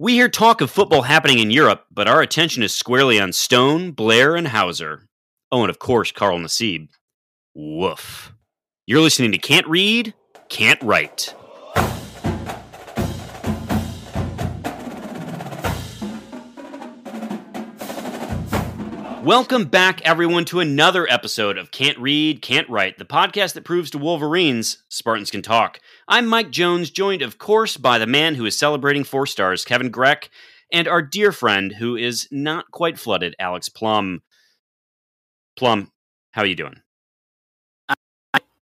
We hear talk of football happening in Europe, but our attention is squarely on Stone, Blair, and Houser. Oh, and of course, Carl Nassib. Woof. You're listening to Can't Read, Can't Write. Welcome back, everyone, to another episode of Can't Read, Can't Write, the podcast that proves to Wolverines Spartans can talk. I'm Mike Jones, joined, of course, by the man who is celebrating four stars, Kevin Greck, and our dear friend who is not quite flooded, Alex Plum. Plum, how are you doing?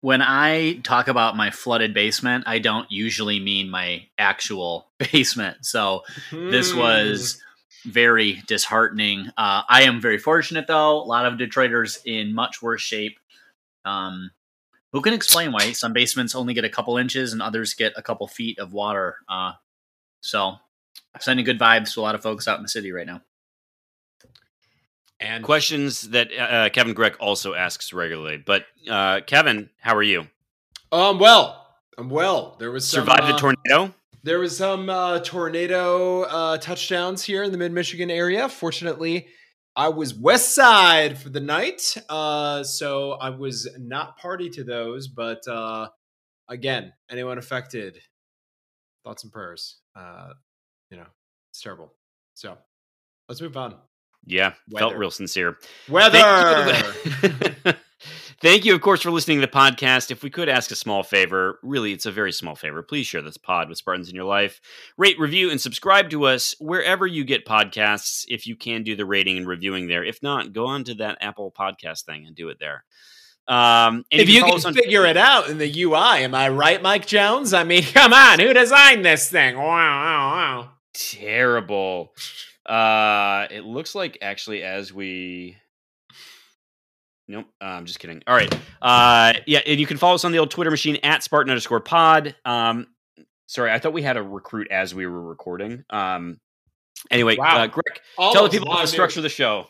When I talk about my flooded basement, I don't usually mean my actual basement. So this was very disheartening. Uh, I am very fortunate, though. A lot of Detroiters in much worse shape. Um, who can explain why some basements only get a couple inches and others get a couple feet of water? Uh, so, sending good vibes to a lot of folks out in the city right now. And questions that uh, Kevin Greck also asks regularly. But uh, Kevin, how are you? Um, well, I'm well. There was some, survived the uh, tornado. There was some uh, tornado uh, touchdowns here in the mid Michigan area. Fortunately, I was west side for the night, uh, so I was not party to those. But uh, again, anyone affected, thoughts and prayers. Uh, you know, it's terrible. So let's move on. Yeah, Weather. felt real sincere. Weather. Thank you, of course, for listening to the podcast. If we could ask a small favor, really, it's a very small favor. Please share this pod with Spartans in your life. Rate, review, and subscribe to us wherever you get podcasts. If you can do the rating and reviewing there, if not, go on to that Apple podcast thing and do it there. Um, if you, you can figure it out in the UI, am I right, Mike Jones? I mean, come on, who designed this thing? Wow, wow, wow. Terrible. Uh, it looks like actually as we Nope. Uh, I'm just kidding. All right. Uh, yeah, and you can follow us on the old Twitter machine at Spartan underscore pod. Um, sorry, I thought we had a recruit as we were recording. Um, anyway, wow. uh, Greg, tell the people the structure of the show.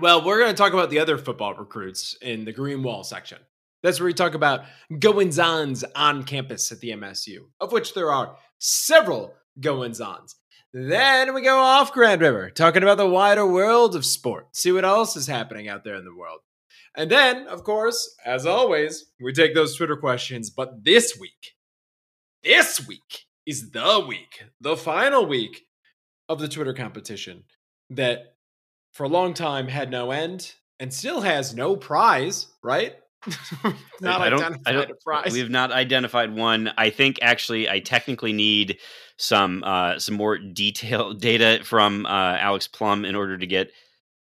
Well, we're going to talk about the other football recruits in the green wall section. That's where we talk about goings ons on campus at the MSU, of which there are several goings ons. Then we go off Grand River, talking about the wider world of sport. See what else is happening out there in the world. And then, of course, as always, we take those Twitter questions. But this week, this week is the week, the final week of the Twitter competition that for a long time had no end and still has no prize, right? not I don't, I don't, prize. We have not identified one. I think actually I technically need some uh, some more detailed data from uh, Alex Plum in order to get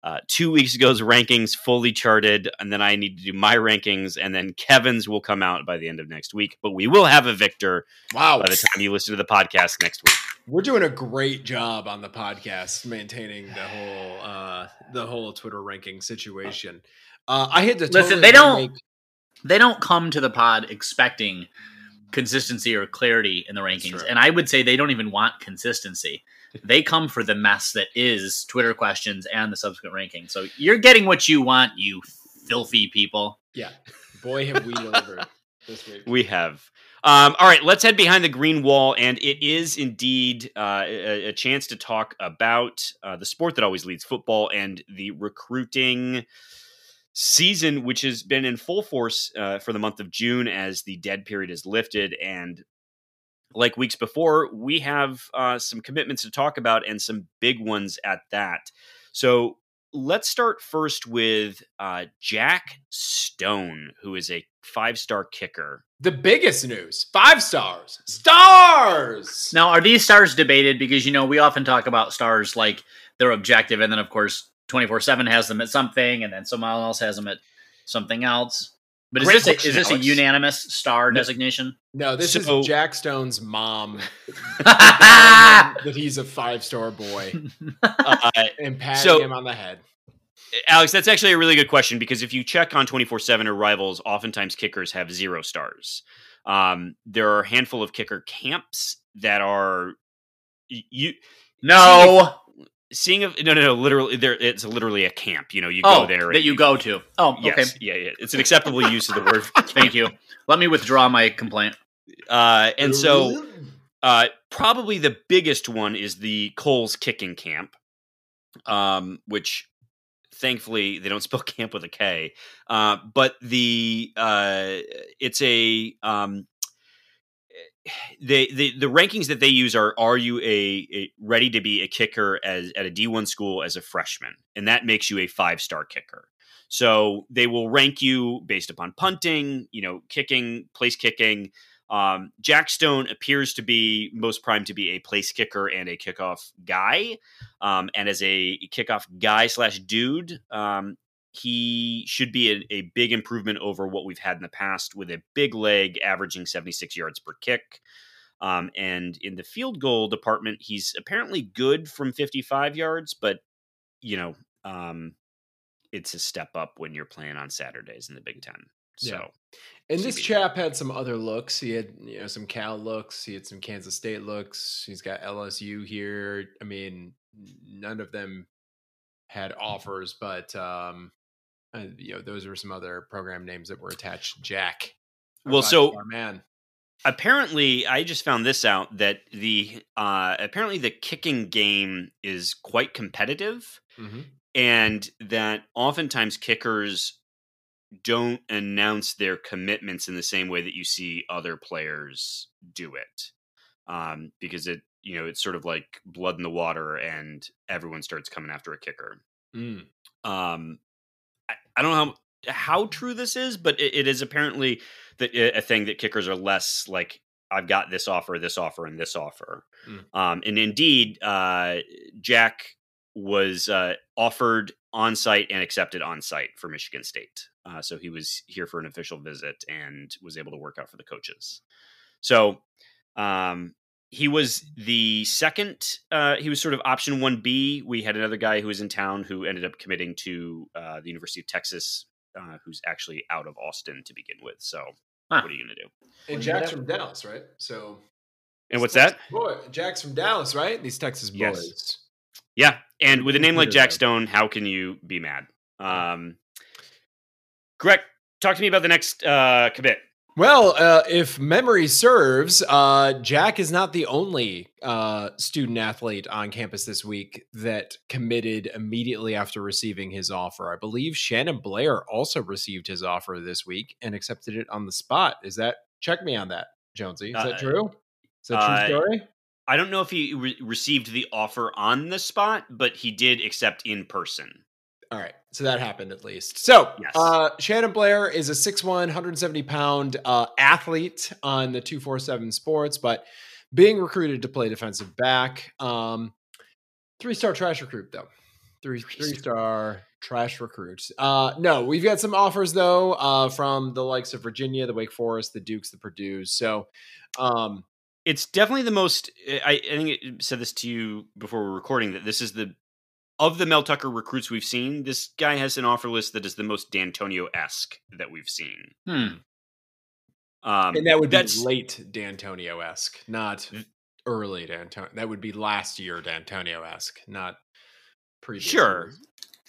uh, two weeks ago's rankings fully charted, and then I need to do my rankings, and then Kevin's will come out by the end of next week. But we will have a victor. Wow! By the time you listen to the podcast next week, we're doing a great job on the podcast maintaining the whole uh, the whole Twitter ranking situation. Uh, I had to totally listen. They don't. Make... They don't come to the pod expecting consistency or clarity in the rankings, and I would say they don't even want consistency they come for the mess that is Twitter questions and the subsequent ranking. So you're getting what you want, you filthy people. Yeah. Boy, have we delivered this week. We have. Um, all right, let's head behind the green wall, and it is indeed uh, a, a, chance to talk about uh, the sport that always leads football and the recruiting season, which has been in full force uh, for the month of June as the dead period is lifted and like weeks before, we have uh, some commitments to talk about and some big ones at that. So let's start first with uh, Jack Stone, who is a five star kicker. The biggest news five stars. Stars! Now, are these stars debated? Because, you know, we often talk about stars like they're objective, and then, of course, 24 7 has them at something, and then someone else has them at something else. But is this a, is this a unanimous star no, designation? No, this so, is Jack Stone's mom that he's a five star boy uh, and patting so, him on the head. Alex, that's actually a really good question because if you check on 24 7 or rivals, oftentimes kickers have zero stars. Um, there are a handful of kicker camps that are you. No, seeing a no no no literally there it's literally a camp you know you oh, go there that you, go to. Oh yes, okay yeah yeah it's an acceptable use of the word thank you. Let me withdraw my complaint. Uh and so Uh, probably the biggest one is the Kohl's kicking camp, um, which thankfully they don't spell camp with a K. Uh, but the uh, it's a um, they, the the rankings that they use are are you a, a, ready to be a kicker as at a D1 school as a freshman and that makes you a five star kicker. So they will rank you based upon punting, you know, kicking, place kicking. Um, Jack Stone appears to be most primed to be a place kicker and a kickoff guy. Um, and as a kickoff guy slash dude, um, he should be a, a, big improvement over what we've had in the past with a big leg averaging 76 yards per kick. Um, and in the field goal department, he's apparently good from 55 yards, but you know, um, it's a step up when you're playing on Saturdays in the Big Ten. So, yeah. and this chap had some other looks. He had you know some Cal looks. He had some Kansas State looks. He's got LSU here. I mean, none of them had offers, but um, uh, you know those were some other program names that were attached. Jack. Well, so man. Apparently, I just found this out that the uh, apparently the kicking game is quite competitive, mm-hmm and that oftentimes kickers don't announce their commitments in the same way that you see other players do it um, because it you know it's sort of like blood in the water and everyone starts coming after a kicker mm. um, I, don't know how, how true this is but it, it is apparently that a thing that kickers are less like I've got this offer, this offer, and this offer. Mm. Um, and indeed, uh, Jack was uh, offered on site and accepted on site for Michigan State. Uh, so he was here for an official visit and was able to work out for the coaches. So um, he was the second. Uh, he was sort of option one B. We had another guy who was in town who ended up committing to uh, the University of Texas, uh, who's actually out of Austin to begin with. So huh. what are you going to do? And Jack's from Dallas, right? So. And what's that? Boy, Jack's from Dallas, right? These Texas boys. Yes. Yeah, and with a name like Jack Stone, how can you be mad? Um, Greg, talk to me about the next uh, commit. Well, uh, if memory serves, uh, Jack is not the only uh, student athlete on campus this week that committed immediately after receiving his offer. I believe Shannon Blair also received his offer this week and accepted it on the spot. Is that check me on that, Jonesy? Is that uh, true? Is that true uh, story? I don't know if he re- received the offer on the spot, but he did accept in person. All right. So that happened at least. So yes. uh, Shannon Blair is a 6'1, 170 pound uh, athlete on the 247 sports, but being recruited to play defensive back. Um, three star trash recruit, though. Three, three star trash recruits. Uh, no, we've got some offers, though, uh, from the likes of Virginia, the Wake Forest, the Dukes, the Purdue's. So, um, it's definitely the most. I, I think it said this to you before we're recording that this is the of the Mel Tucker recruits we've seen. This guy has an offer list that is the most Dantonio esque that we've seen. Hmm. Um, and that would be late Dantonio esque, not early Dantonio. That would be last year Dantonio esque, not previous. Sure. Years.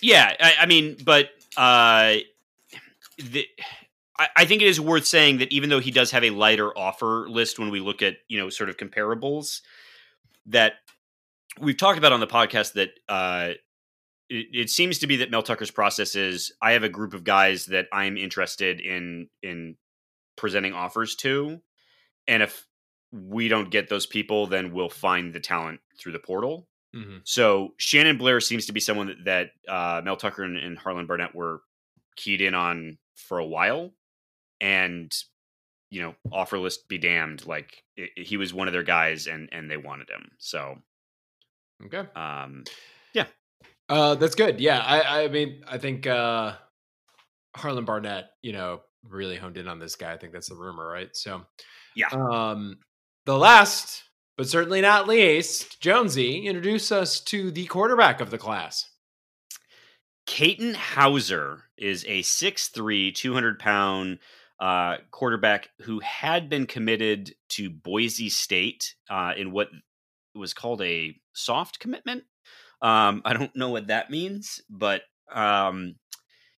Yeah, I, I, mean, but uh, the I, I think it is worth saying that even though he does have a lighter offer list when we look at you know sort of comparables, that we've talked about on the podcast that uh, it, it, seems to be that Mel Tucker's process is I have a group of guys that I'm interested in in presenting offers to, and if we don't get those people, then we'll find the talent through the portal. Mm-hmm. So Shannon Blair seems to be someone that, that uh, Mel Tucker and, and Harlon Barnett were keyed in on for a while and you know offer list be damned like it, he was one of their guys and and they wanted him so okay um yeah uh that's good yeah i i mean i think uh harlon barnett you know really honed in on this guy i think that's the rumor right so yeah um the last but certainly not least jonesy introduce us to the quarterback of the class Katin Houser is a 6'3, 200 pound uh, quarterback who had been committed to Boise State uh, in what was called a soft commitment. Um, I don't know what that means, but um,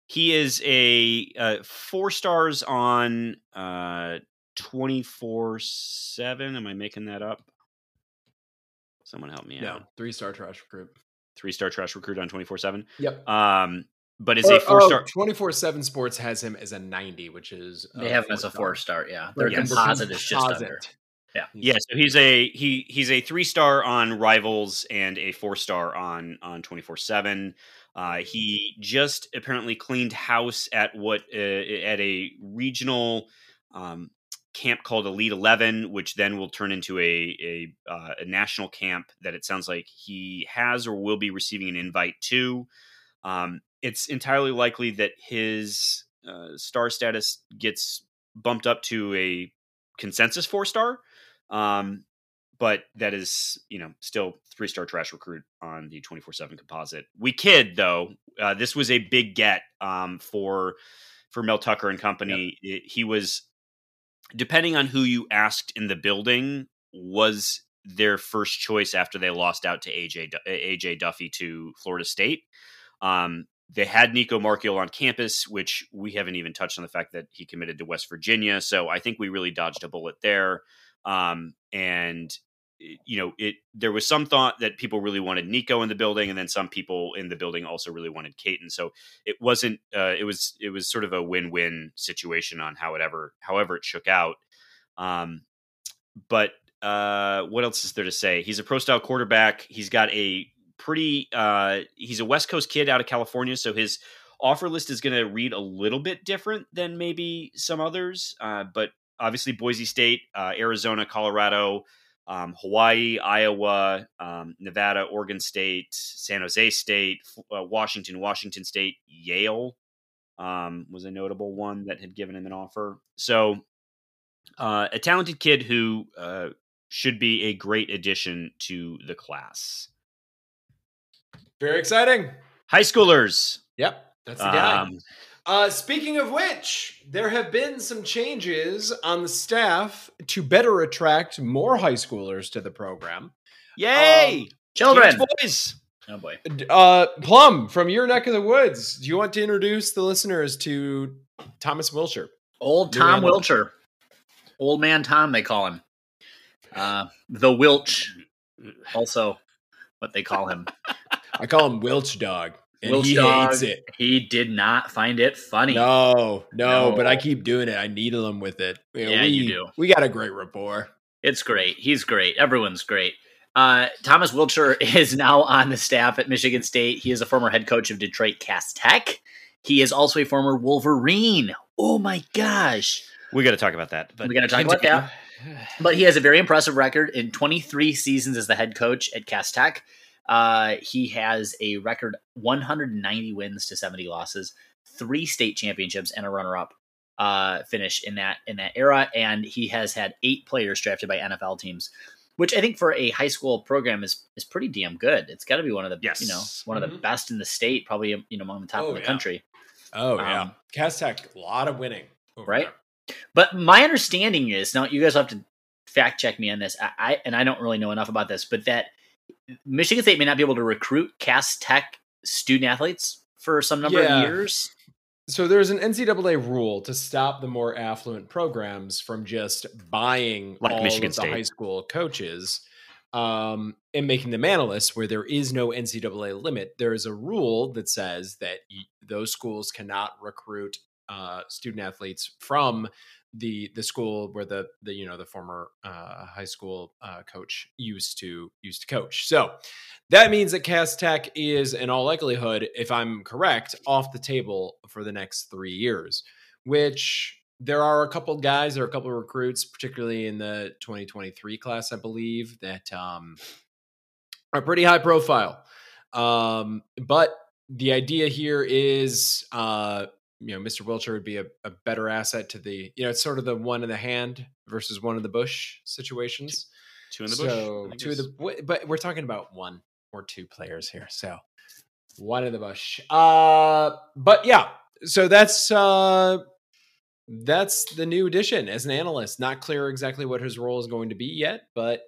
he is a uh, four stars on uh, 24 7. Am I making that up? Someone help me No, out. three star trash recruit. Three star trash recruit on twenty four seven. Yep. Um, but it's a four star. 24 7 Sports has him as a 90, which is. They have him as a four star. Yeah, their yes. composite is just composite. under. Yeah, Yeah. so he's a he he's a three star on Rivals and a four star on on twenty four seven. Uh, he just apparently cleaned house at what uh, at a regional um, camp called Elite Eleven, which then will turn into a a, uh, a national camp that it sounds like he has or will be receiving an invite to. Um, it's entirely likely that his uh, star status gets bumped up to a consensus four star. Um, but that is, you know, still three star trash recruit on the 24 7 composite. We kid though. Uh, this was a big get um, for for Mel Tucker and company. It- he was, depending on who you asked in the building, was their first choice after they lost out to AJ AJ Duffy to Florida State. Um, they had Nicco Marchiol on campus, which we haven't even touched on the fact that he committed to West Virginia. So I think we really dodged a bullet there. Um, and you know, it there was some thought that people really wanted Nicco in the building, and then some people in the building also really wanted Katin. So it wasn't. Uh, it was. It was sort of a win-win situation on how it ever, however, it shook out. Um, but uh, what else is there to say? He's a pro style quarterback. He's got a pretty. Uh, he's a West Coast kid out of California, so his offer list is going to read a little bit different than maybe some others. Uh, but obviously, Boise State, uh, Arizona, Colorado, um, Hawaii, Iowa, um, Nevada, Oregon State, San Jose State, uh, Washington, Washington State, Yale um, was a notable one that had given him an offer. So, uh, a talented kid who uh, should be a great addition to the class. Very exciting. High schoolers. Yep. That's the guy. Um, Uh, speaking of which, there have been some changes on the staff to better attract more high schoolers to the program. yay! Children. Teenage boys. Oh boy. Uh, Plum, from your neck of the woods, do you want to introduce the listeners to Thomas Wilcher? Old Tom animal. Wilcher. Old man Tom, they call him. Uh, the Wilch, also what they call him. I call him Wilch Dog, and Wilch he Dog. hates it. He did not find it funny. No, no, No. but I keep doing it. I needle him with it. You know, Yeah, we, you do. We got a great rapport. It's great. He's great. Everyone's great. Uh, Thomas Wilcher is now on the staff at Michigan State. He is a former head coach of Detroit Cass Tech. He is also a former Wolverine. Oh my gosh. We got to talk about that. But We gotta talk about that. But he has a very impressive record in 23 seasons as the head coach at Cass Tech. Uh, he has a record 190 wins to 70 losses, three state championships, and a runner-up uh, finish in that in that era. And he has had eight players drafted by NFL teams, which I think for a high school program is is pretty damn good. It's got to be one of the Yes. you know one of the Mhm. best in the state, probably you know among the top Oh, in the yeah. country. Oh yeah, Um, Cass Tech, a lot of winning, Right? there. But my understanding is now you guys have to fact check me on this. I, I and I don't really know enough about this, but that Michigan State may not be able to recruit Cass Tech student athletes for some number Yeah. of years. So there's an NCAA rule to stop the more affluent programs from just buying Like all Michigan of the State. high school coaches um, and making them analysts where there is no NCAA limit. There is a rule that says that those schools cannot recruit uh, student athletes from the the school where the the you know the former uh, high school uh, coach used to used to coach. So that means that Cass Tech is, in all likelihood, if I'm correct, off the table for the next three years. Which there are a couple guys, there are a couple recruits, particularly in the 2023 class, I believe, that um, are pretty high profile. Um, but the idea here is, uh, you know, Mr. Wilcher would be a, a better asset to the, you know, it's sort of the one in the hand versus one in the bush situations. Two in the bush. So I two of the, but we're talking about one or two players here. So one in the bush. Uh, but yeah, so that's uh, that's the new addition as an analyst. Not clear exactly what his role is going to be yet, but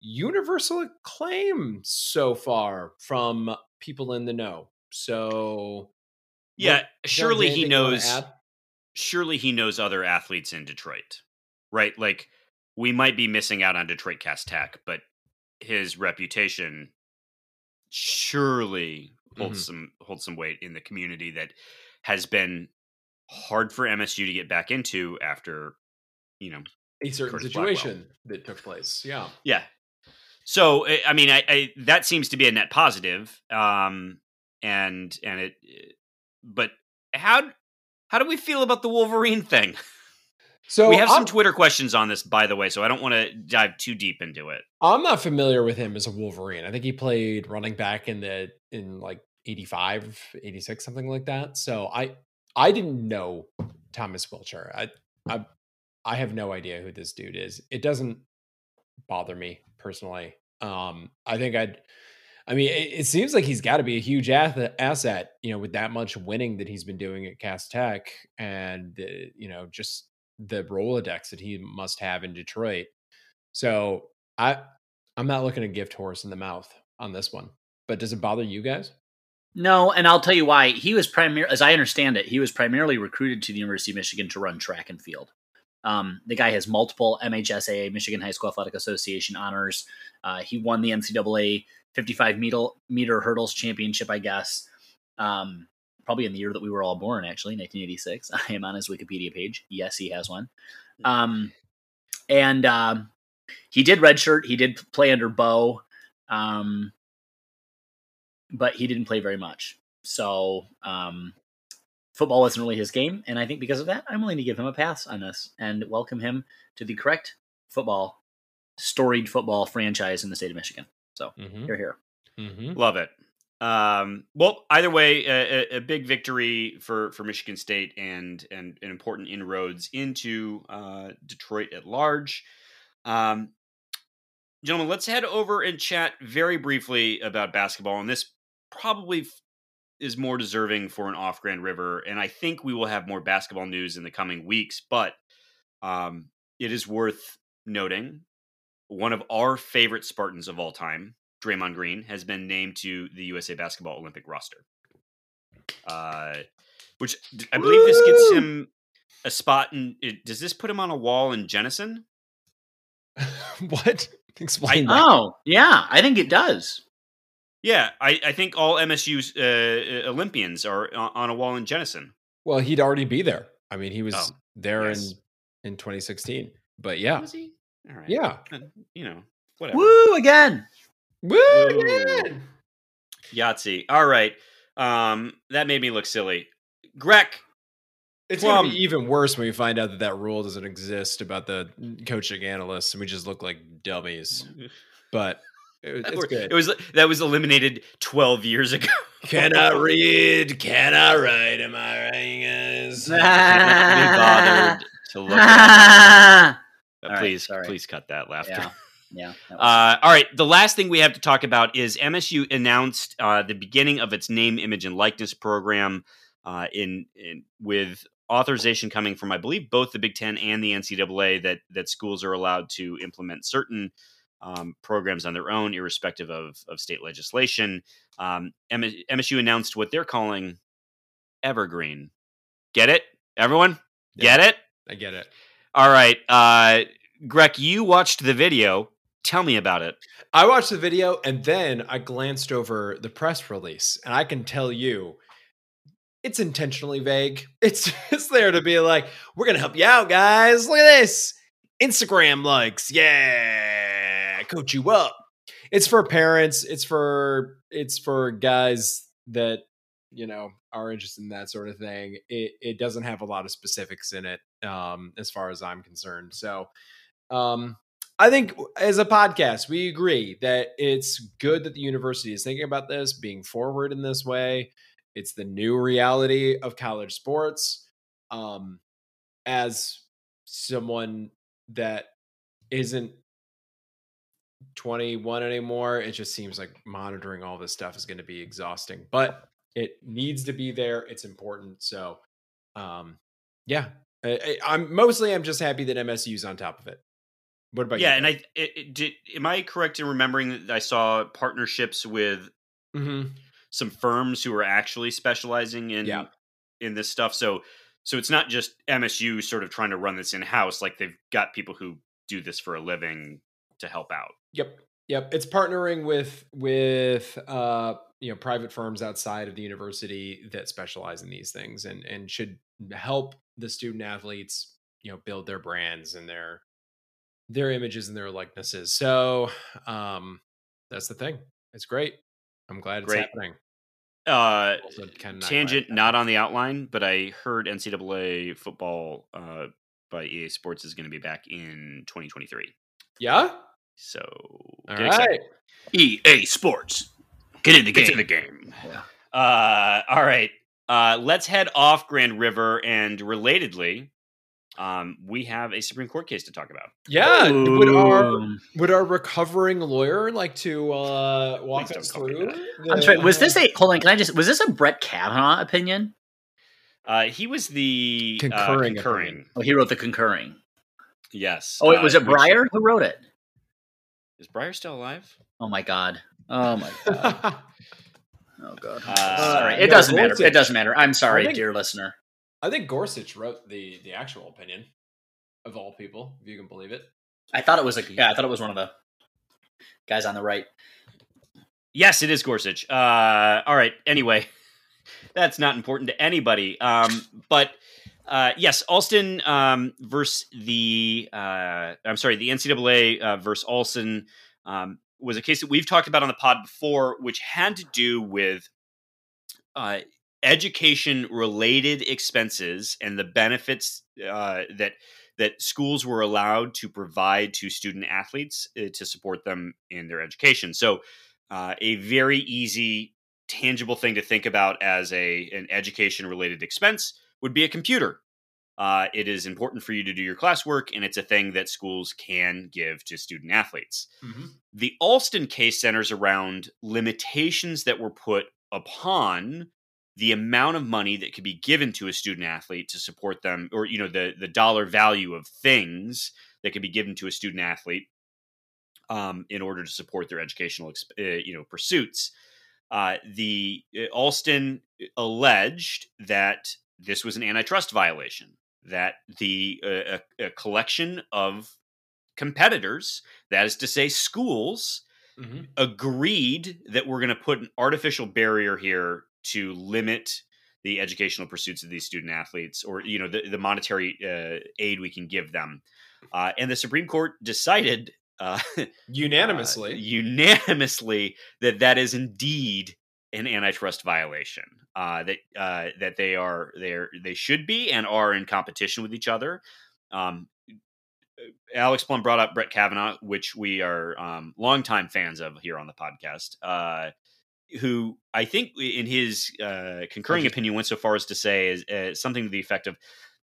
universal acclaim so far from people in the know. So Yeah, surely he anything you wanna knows. Surely he knows other athletes in Detroit, right? Like we might be missing out on Detroit Cass Tech, but his reputation surely holds Mhm. some holds some weight in the community that has been hard for MSU to get back into after you know A certain Curtis Blackwell. situation that took place. Yeah. yeah so I I mean I, I that seems to be a net positive um and and it but how how do we feel about the Wolverine thing So we have I'm, some Twitter questions on this by the way so I don't want to dive too deep into it I'm not familiar with him as a Wolverine. I think he played running back in the in like 85, 86, something like that. So I I didn't know Thomas Wilcher. I I I have no idea who this dude is. It doesn't bother me personally. Um I think I'd I mean, it, it seems like he's got to be a huge ath- asset, you know, with that much winning that he's been doing at Cass Tech, and the, you know, just the Rolodex that he must have in Detroit. So I, I'm not looking a gift horse in the mouth on this one. But does it bother you guys? No, and I'll tell you why. He was primarily, as I understand it, he was primarily recruited to the University of Michigan to run track and field. Um, the guy has multiple MHSAA, Michigan High School Athletic Association honors. Uh, he won the NCAA 55 meter, meter hurdles championship, I guess. Um, probably in the year that we were all born, actually, 1986. I am on his Wikipedia page. Yes, he has one. Um, and um, he did redshirt. He did play under Bo. Um, but he didn't play very much. So um, football wasn't really his game, and I think because of that, I'm willing to give him a pass on this and welcome him to the correct football, storied football franchise in the state of Michigan. So Mm-hmm. here, here. Mm-hmm. Love it. Um, well, either way, a, a- big victory for for Michigan State and and, and important inroads into uh, Detroit at large. Um, gentlemen, let's head over and chat very briefly about basketball, and this probably f- is more deserving for an off Grand River, and I think we will have more basketball news in the coming weeks. But um, it is worth noting one of our favorite Spartans of all time, Draymond Green, has been named to the USA Basketball Olympic roster. Uh, which I believe this gets him a spot in. It, does this put him on a wall in Jenison? what? Explain that. Oh, yeah, I think it does. Yeah, I, I think all MSU uh, Olympians are on, on a wall in Jenison. Well, he'd already be there. I mean, he was Oh, there yes. in in 2016. But yeah, Was he? All right. yeah. Uh, You know, whatever. Woo again. Woo! Woo. yeah! Yahtzee. All right. Um, that made me look silly. Greg, It's gonna be even worse when we find out that that rule doesn't exist about the coaching analysts, and we just look like dummies. But it, it's good. it was that was eliminated twelve years ago. cannot read, cannot write. Am I right, guys? Be bothered to look. It Uh, please, sorry. please cut that laughter. yeah. that was- Uh, all right. The last thing we have to talk about is MSU announced uh, the beginning of its name, image, and likeness program uh, in, in with authorization coming from, I believe, both the Big Ten and the NCAA that that schools are allowed to implement certain um, programs on their own, irrespective of of state legislation. Um, MSU announced what they're calling Evergreen. Get it, everyone? Get it? I get it. All right. Uh, Greg, you watched the video. Tell me about it. I watched the video and then I glanced over the press release, and I can tell you it's intentionally vague. It's it's there to be like, we're gonna help you out, guys. Look at this. Instagram likes, yeah, coach you up. It's for parents, it's for it's for guys that you know are interested in that sort of thing. It it doesn't have a lot of specifics in it, um, as far as I'm concerned. So um I think as a podcast, we agree that it's good that the university is thinking about this, being forward in this way. It's the new reality of college sports. Um, as someone that isn't 21 anymore, it just seems like monitoring all this stuff is going to be exhausting, but it needs to be there. It's important. So, um, yeah, I, I'm mostly I'm just happy that MSU's on top of it. What about yeah, you? and I it, it did. Am I correct in remembering that I saw partnerships with hmm some firms who are actually specializing in Yeah. in this stuff? So so it's not just MSU sort of trying to run this in house. Like they've got people who do this for a living to help out. Yep. Yep, it's partnering with with uh, you know private firms outside of the university that specialize in these things and and should help the student athletes you know build their brands and their their images and their likenesses. So um, that's the thing. It's great. I'm glad it's Great. happening. Uh, Also kinda not tangent, not on the outline, but I heard NCAA football uh, by EA Sports is going to be back in 2023. Yeah. So All get excited. EA Sports. Get in the Get game. the game. Yeah. Uh, all right. Uh, let's head off Grand River and relatedly, um, we have a Supreme Court case to talk about. Yeah. Would our would our recovering lawyer like to uh, walk Please us don't call me through? that. I'm sorry. Was this a hold on? Can I just was this a Brett Kavanaugh opinion? Uh, he was the Concurring uh, concurring. Oh, he wrote the concurring. Yes. Oh, wait, was uh, it which- Breyer who wrote it? Is Breyer still alive? Oh my god. Oh my god. Oh god. Uh, sorry. yeah, It doesn't matter. It doesn't matter. I'm sorry, think- dear listener. I think Gorsuch wrote the the actual opinion of all people, if you can believe it. I thought it was a yeah. I thought it was one of the guys on the right. Yes, it is Gorsuch. Uh, all right. Anyway, that's not important to anybody. Um, but uh, yes, Alston um, versus the uh, I'm sorry, the NCAA uh, versus Alston um, was a case that we've talked about on the pod before, which had to do with uh, education related expenses and the benefits uh, that that schools were allowed to provide to student athletes uh, to support them in their education. So uh, a very easy, tangible thing to think about as a an education related expense would be a computer. Uh, it is important for you to do your classwork, and it's a thing that schools can give to student athletes. The Alston case centers around limitations that were put upon the amount of money that could be given to a student athlete to support them, or you know the the dollar value of things that could be given to a student athlete um, in order to support their educational exp- uh, you know pursuits. Uh, the uh, Alston alleged that this was an antitrust violation, that the uh, a, a collection of competitors, that is to say, schools, Mm-hmm. agreed that we're going to put an artificial barrier here to limit the educational pursuits of these student athletes or you know the, the monetary uh, aid we can give them uh, and the supreme court decided uh, Unanimously. uh, unanimously that that is indeed an antitrust violation. Uh, that uh, that they are they are they should be and are in competition with each other. Um, Alex Plum brought up Brett Kavanaugh, which we are um, longtime fans of here on the podcast. Uh, who I think in his uh, concurring opinion went so far as to say is uh, something to the effect of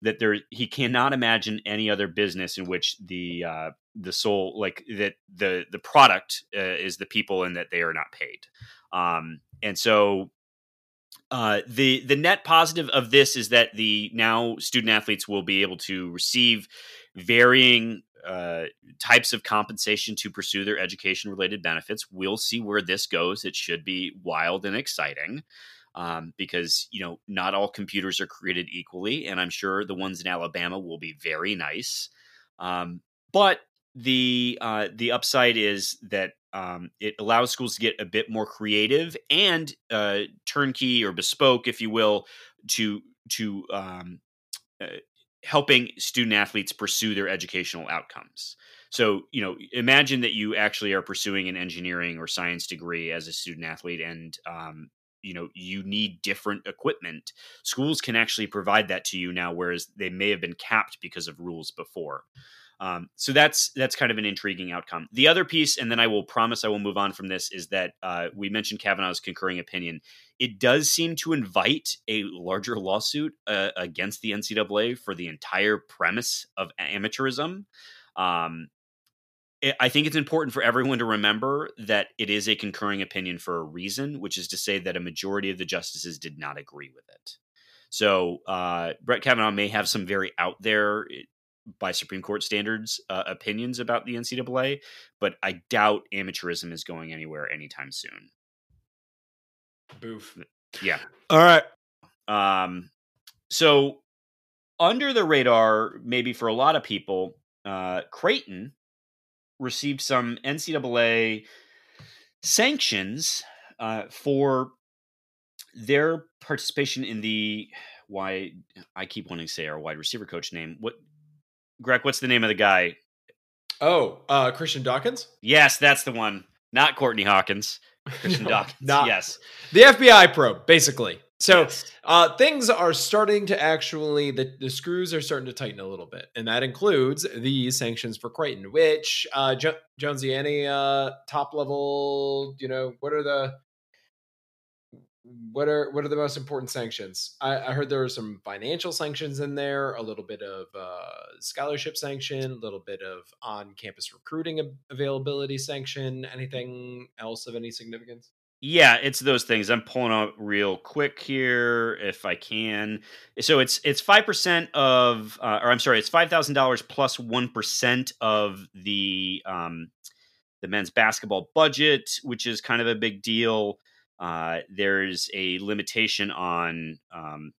that there he cannot imagine any other business in which the uh, the sole like that the the product uh, is the people and that they are not paid. Um, and so uh, the the net positive of this is that the now student athletes will be able to receive varying uh, types of compensation to pursue their education related benefits. We'll see where this goes. It should be wild and exciting. Um, because you know not all computers are created equally, and I'm sure the ones in Alabama will be very nice. Um, but the uh, the upside is that um, it allows schools to get a bit more creative and uh, turnkey or bespoke, if you will, to to um, uh, helping student athletes pursue their educational outcomes. So, you know, imagine that you actually are pursuing an engineering or science degree as a student athlete, and um, you know you need different equipment. Schools can actually provide that to you now, whereas they may have been capped because of rules before. Um, so that's that's kind of an intriguing outcome. The other piece, and then I will promise I will move on from this, is that uh, we mentioned Kavanaugh's concurring opinion. It does seem to invite a larger lawsuit uh, against the NCAA for the entire premise of amateurism. Um, I think it's important for everyone to remember that it is a concurring opinion for a reason, which is to say that a majority of the justices did not agree with it. So uh, Brett Kavanaugh may have some very out there by Supreme Court standards uh, opinions about the NCAA, but I doubt amateurism is going anywhere anytime soon. Boof. Yeah. All right. Um, so under the radar, maybe for a lot of people, uh, Creighton received some NCAA sanctions uh, for their participation in the why I keep wanting to say our wide receiver coach name. What Greg, what's the name of the guy? Oh, uh, Christian Dawkins? Yes, that's the one. Not Courtney Hawkins. Christian No, Dawkins. not- yes. The FBI probe, basically. So Yes. uh, things are starting to actually, the, the screws are starting to tighten a little bit. And that includes these sanctions for Creighton, which, uh, jo- Jonesy, any uh, top level, you know, what are the. What are what are the most important sanctions? I, I heard there were some financial sanctions in there, a little bit of uh, scholarship sanction, a little bit of on-campus recruiting availability sanction. Anything else of any significance? Yeah, it's those things. I'm pulling out real quick here if I can. So it's it's five percent of, uh, or I'm sorry, it's five thousand dollars plus one percent of the um, the men's basketball budget, which is kind of a big deal. Uh, there's a limitation on um,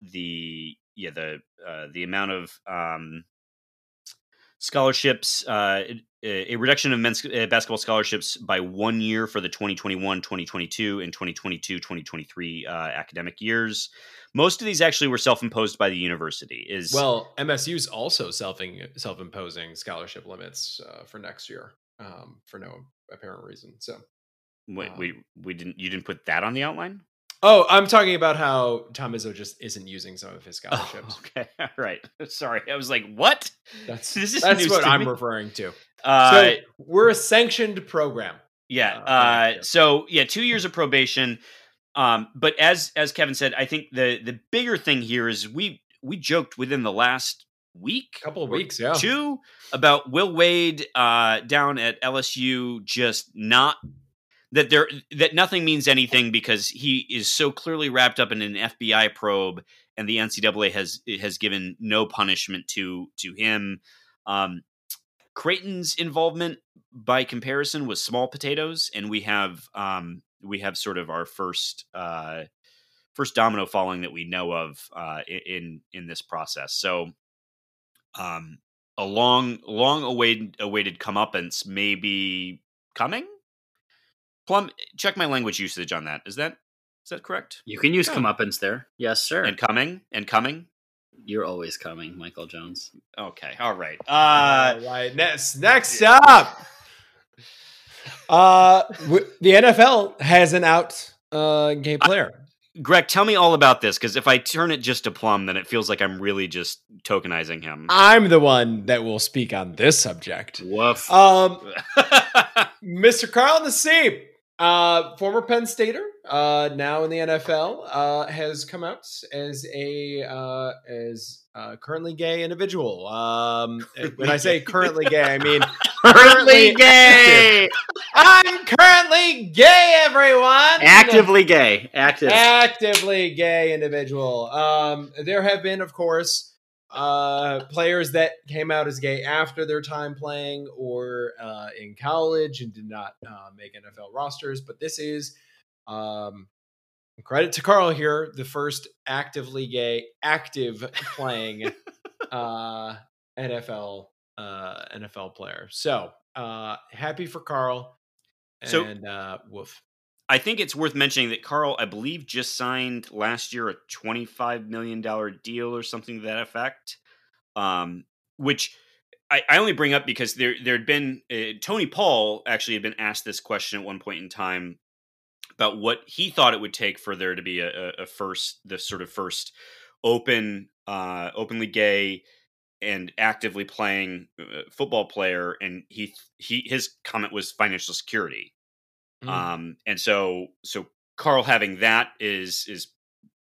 the yeah the uh, the amount of um, scholarships uh, a reduction of men's uh, basketball scholarships by one year for the 2021 2022 and 2022 2023 uh, academic years most of these actually were self-imposed by the university is Well, MSU's also self self imposing scholarship limits uh, for next year um, for no apparent reason. So, wait, um, we we didn't you didn't put that on the outline oh, I'm talking about how Tom Izzo just isn't using some of his scholarships. oh, okay all right sorry i was like what That's This is that's what I'm me. referring to. uh, so we're a sanctioned program. Yeah. Uh, Uh, yeah. So yeah, two years of probation. Um, but as as Kevin said, I think the the bigger thing here is we we joked within the last week, couple of weeks, yeah. two, about Will Wade uh, down at LSU just not that there that nothing means anything because he is so clearly wrapped up in an FBI probe, and the NCAA has has given no punishment to to him. Um, Creighton's involvement, by comparison, was small potatoes, and we have um, we have sort of our first uh, first domino falling that we know of uh, in in this process. So, um, a long long awaited awaited comeuppance may be coming. Plum, check my language usage on that. Is that is that correct? You can use Yeah. comeuppance there. Yes, sir. And coming and coming. You're always coming, Michael Jones. Okay, all right. Uh, All right, next next up, uh, w- the NFL has an out uh, gay player. Greg, tell me all about this because if I turn it just to Plum, then it feels like I'm really just tokenizing him. I'm the one that will speak on this subject. Woof. Um, Mr. Carl Nassib, uh, former Penn Stater, uh, now in the NFL, uh, has come out as a uh, as uh, currently gay individual. Um, when I say currently gay, I mean currently gay. I'm currently gay. Everyone, Actively gay. Active. actively gay individual. Um, there have been, of course, uh, players that came out as gay after their time playing or uh, in college and did not uh, make NFL rosters. But this is um, credit to Carl here, the first actively gay, active playing uh, NFL uh, NFL player. So uh, happy for Carl. So- and uh, woof. I think it's worth mentioning that Carl, I believe, just signed last year a $25 million deal or something to that effect. Um, which I, I only bring up because there there had been uh, Tony Paul actually had been asked this question at one point in time about what he thought it would take for there to be a, a, first the sort of first open uh, openly gay and actively playing uh, football player and he he his comment was financial security Mm. um and so so carl having that is is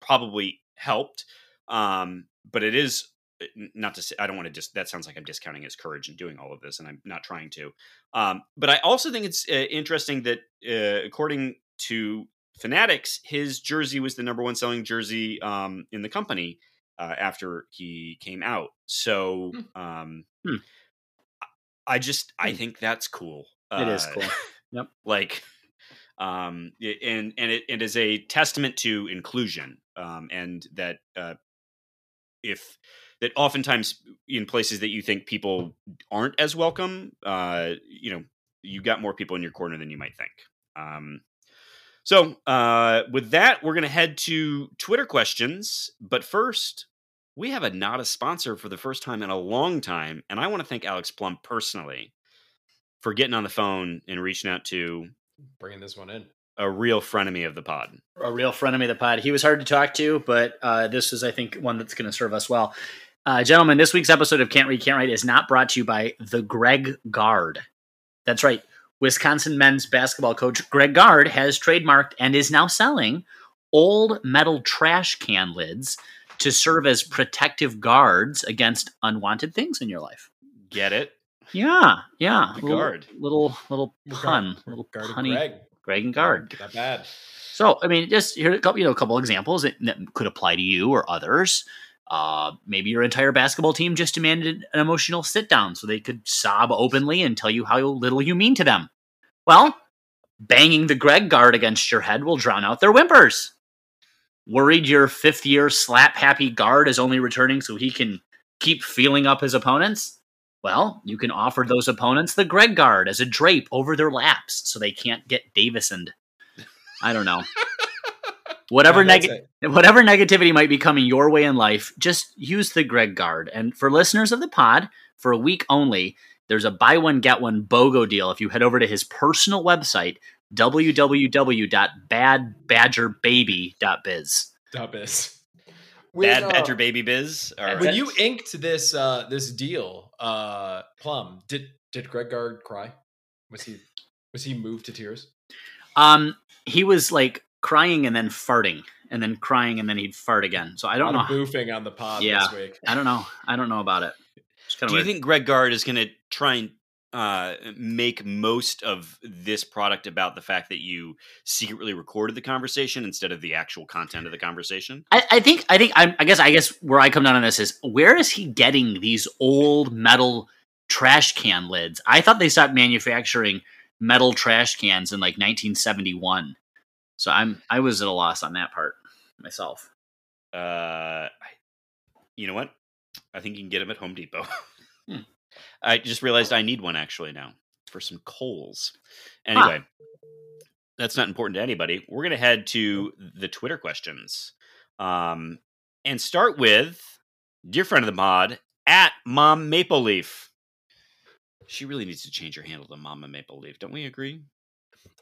probably helped um but it is uh, not to say i don't want to just that sounds like i'm discounting his courage in doing all of this and i'm not trying to um but i also think it's uh, interesting that uh, according to fanatics his jersey was the number one selling jersey um in the company uh, after he came out so um Hmm. i just i Hmm. think that's cool It is Uh, cool. Yep. like um and and it, it is a testament to inclusion um and that uh if that oftentimes in places that you think people aren't as welcome, uh, you know, you got more people in your corner than you might think. Um, so, uh, with that, we're going to head to Twitter questions. But first, we have a not a sponsor for the first time in a long time. And I want to thank Alex Plum personally for getting on the phone and reaching out to Bringing this one in. a real frenemy of the pod. a real frenemy of the pod. He was hard to talk to, but uh, this is, I think, one that's going to serve us well. Uh, gentlemen, this week's episode of Can't Read, Can't Write is not brought to you by the Greg Guard. That's right. Wisconsin men's basketball coach Greg Gard has trademarked and is now selling old metal trash can lids to serve as protective guards against unwanted things in your life. Get it? Yeah, yeah. The little, guard. Little little pun, guard- little guarded punny. Greg. Greg. and Guard. Not bad. So, I mean, just here a couple, you know, a couple examples that, that could apply to you or others. Uh, maybe your entire basketball team just demanded an emotional sit down so they could sob openly and tell you how little you mean to them. Well, banging the Greg guard against your head will drown out their whimpers. Worried your fifth year slap happy guard is only returning so he can keep feeling up his opponents? Well, you can offer those opponents the Greg guard as a drape over their laps so they can't get Davisoned. I don't know. Whatever Yeah, neg- whatever negativity might be coming your way in life, just use the Greg Guard. And for listeners of the pod, for a week only, there's a buy one get one BOGO deal if you head over to his personal website www.badbadgerbaby.biz. Dub is. Bad When, uh, Badger Baby Biz. All When you inked this uh this deal, uh Plum, did did Greg Gard cry? Was he was he moved to tears? Um, he was like crying and then farting, and then crying and then he'd fart again. So I don't know. boofing on the pod Yeah. this week. I don't know. I don't know about it. Do of you think Greg Gard is going to try and uh, make most of this product about the fact that you secretly recorded the conversation instead of the actual content of the conversation? I, I think I think I'm, I guess I guess where I come down on this is where is he getting these old metal trash can lids? I thought they stopped manufacturing metal trash cans in like 1971. So I'm I was at a loss on that part myself. Uh, you know what? I think you can get them at Home Depot. Hmm. I just realized I need one actually now for some coals. Anyway, that's not important to anybody. We're going to head to the Twitter questions um, and start with dear friend of the mod at Mom Maple Leaf. She really needs to change her handle to Mama Maple Leaf. Don't we agree?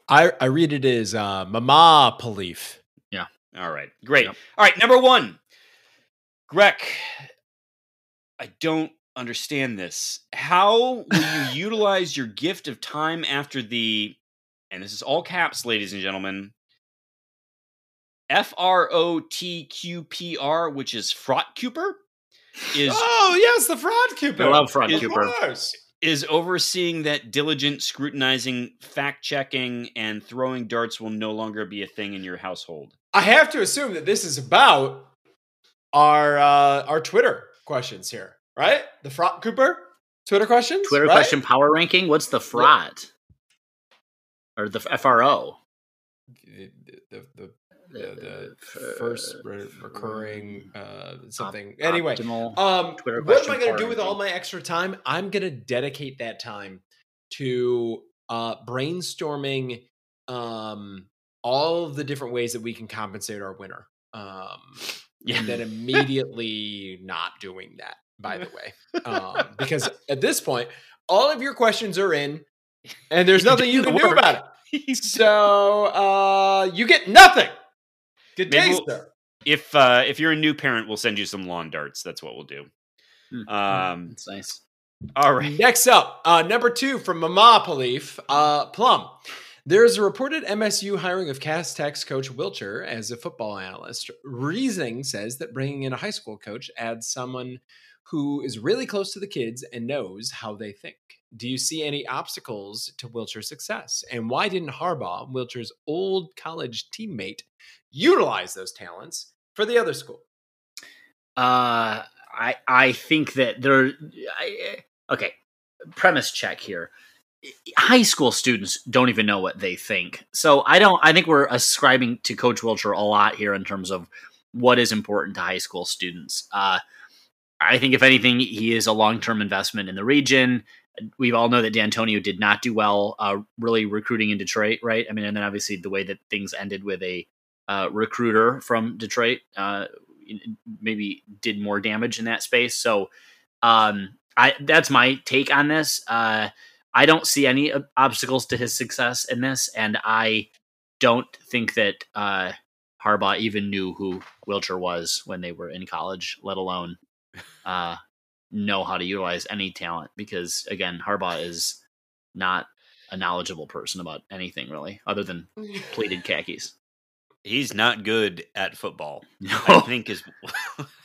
I I read it as uh Mama Palif. Yeah. All right, great. Yep. All right, number one, Greg. I don't understand this. How will you utilize your gift of time after the, and this is all caps, ladies and gentlemen, F R O T Q P R, which is Fraught Cooper, is oh yes, the fraud Cooper. I love Fraud Of Cooper. is overseeing that diligent scrutinizing, fact checking, and throwing darts will no longer be a thing in your household. I have to assume that this is about our uh our Twitter questions here, right? The fraud Cooper Twitter questions. Twitter right? question power ranking. What's the fraud or the FRO? The, the, the, the, the first re- recurring uh something. Anyway, Um, Twitter what am I going to do with all my extra time? I'm going to dedicate that time to uh, brainstorming um, all of the different ways that we can compensate our winner. Um, Yeah. and then immediately not doing that, by the way. Um, because at this point, all of your questions are in, and there's nothing you can do about it. So uh, you get nothing. Good Maybe day, we'll- sir. if uh if you're a new parent, we'll send you some lawn darts. That's what we'll do. Hmm. Um It's nice. all right. Next up, uh, number two from Mama Palif, uh, Plum. There's a reported MSU hiring of Cass Tech's coach Wilcher as a football analyst. Reasoning says that bringing in a high school coach adds someone who is really close to the kids and knows how they think. Do you see any obstacles to Wilcher's success? And why didn't Harbaugh, Wilcher's old college teammate, utilize those talents for the other school? Uh, I I think that there. I, okay, premise check here. High school students don't even know what they think, so I don't. I think we're ascribing to Coach Wilcher a lot here in terms of what is important to high school students. Uh, I think if anything, he is a long term investment in the region. We all know that Dantonio did not do well, uh, really recruiting in Detroit, right? I mean, and then obviously the way that things ended with a uh, recruiter from Detroit uh, maybe did more damage in that space. So, um, I that's my take on this. Uh, I don't see any obstacles to his success in this, and I don't think that uh, Harbaugh even knew who Wilcher was when they were in college, let alone uh, know how to utilize any talent. Because again, Harbaugh is not a knowledgeable person about anything really, other than pleated khakis. He's not good at football. No, I think is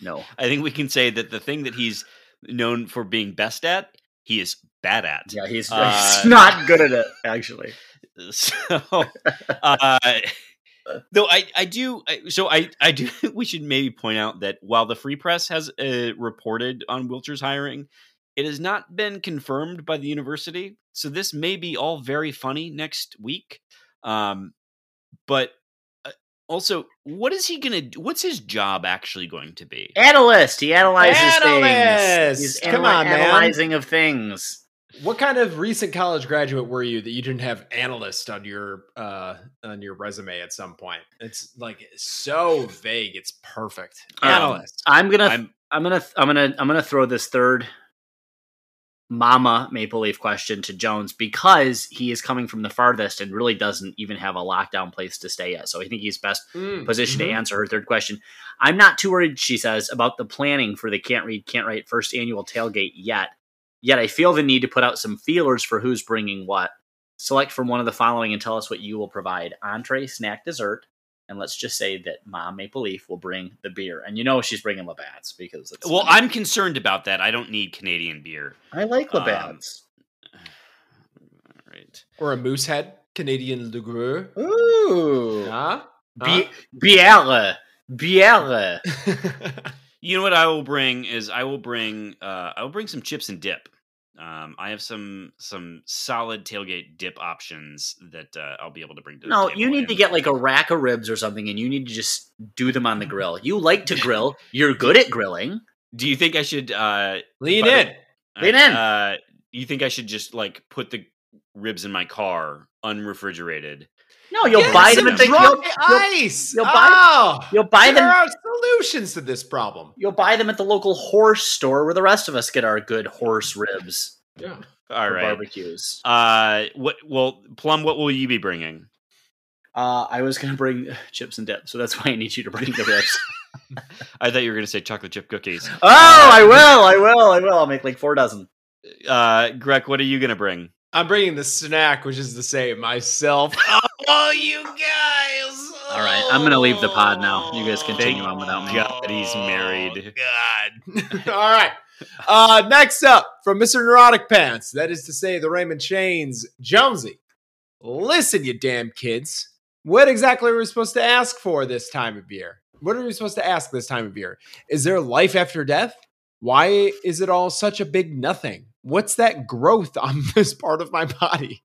no. I think we can say that the thing that he's known for being best at, he is bad at. Yeah, he's, Uh, he's not good at it actually. So, uh, though I, I do, I- so I, I do. We should maybe point out that while the Free Press has uh, reported on Wilcher's hiring, it has not been confirmed by the university. So this may be all very funny next week. Um, but uh, also, what is he going to? do? What's his job actually going to be? Analyst. He analyzes Analyst! things. He's Come on, man. analyzing of things. What kind of recent college graduate were you that you didn't have analyst on your uh on your resume at some point? It's like so vague. It's perfect. Um, Analyst. I'm gonna. I'm, I'm gonna. I'm gonna. I'm gonna throw this third Mama Maple Leaf question to Jones because he is coming from the farthest and really doesn't even have a lockdown place to stay at. So I think he's best Mm, position mhm. to answer her third question. I'm not too worried, she says, about the planning for the Can't Read, Can't Write first annual tailgate yet. Yet I feel the need to put out some feelers for who's bringing what. Select from one of the following and tell us what you will provide entree, snack, dessert. And let's just say that Mom Maple Leaf will bring the beer. And you know she's bringing Labatt's because it's. well, I'm concerned about that. I don't need Canadian beer. I like um, Labatt's. All right. Or a moose head, Canadian Lugre. Ooh. Huh? Bi- Bière. Bière. You know what I will bring is I will bring uh I will bring some chips and dip. Um I have some some solid tailgate dip options that uh, I'll be able to bring to the No, table you need to get like a rack of ribs or something, and you need to just do them on the grill. You like to grill. You're good at grilling. Do you think I should uh Lean Butter- in. Lean in. Uh you think I should just like put the ribs in my car unrefrigerated? No, you'll Get buy some them at the dry you'll, you'll, ice. you'll buy- oh, you'll buy there them are solutions to this problem. you'll buy them at the local horse store where the rest of us get our good horse ribs Yeah. All for right. barbecues. Uh what well Plum what will you be bringing? Uh, I was gonna bring chips and dip, so that's why I need you to bring the ribs. I thought you were going to say chocolate chip cookies. oh, I will, I will, I will. I'll make like four dozen. Uh Greg, what are you going to bring? I'm bringing the snack, which is to say myself. oh, you guys! All right, I'm gonna leave the pod now. You guys continue Thank on without me. God, he's married. God. All right. Uh, next up from Mr. Neurotic Pants, that is to say, the Raymond Chains, Jonesy. Listen, you damn kids. What exactly are we supposed to ask for this time of year? What are we supposed to ask this time of year? Is there life after death? Why is it all such a big nothing? What's that growth on this part of my body?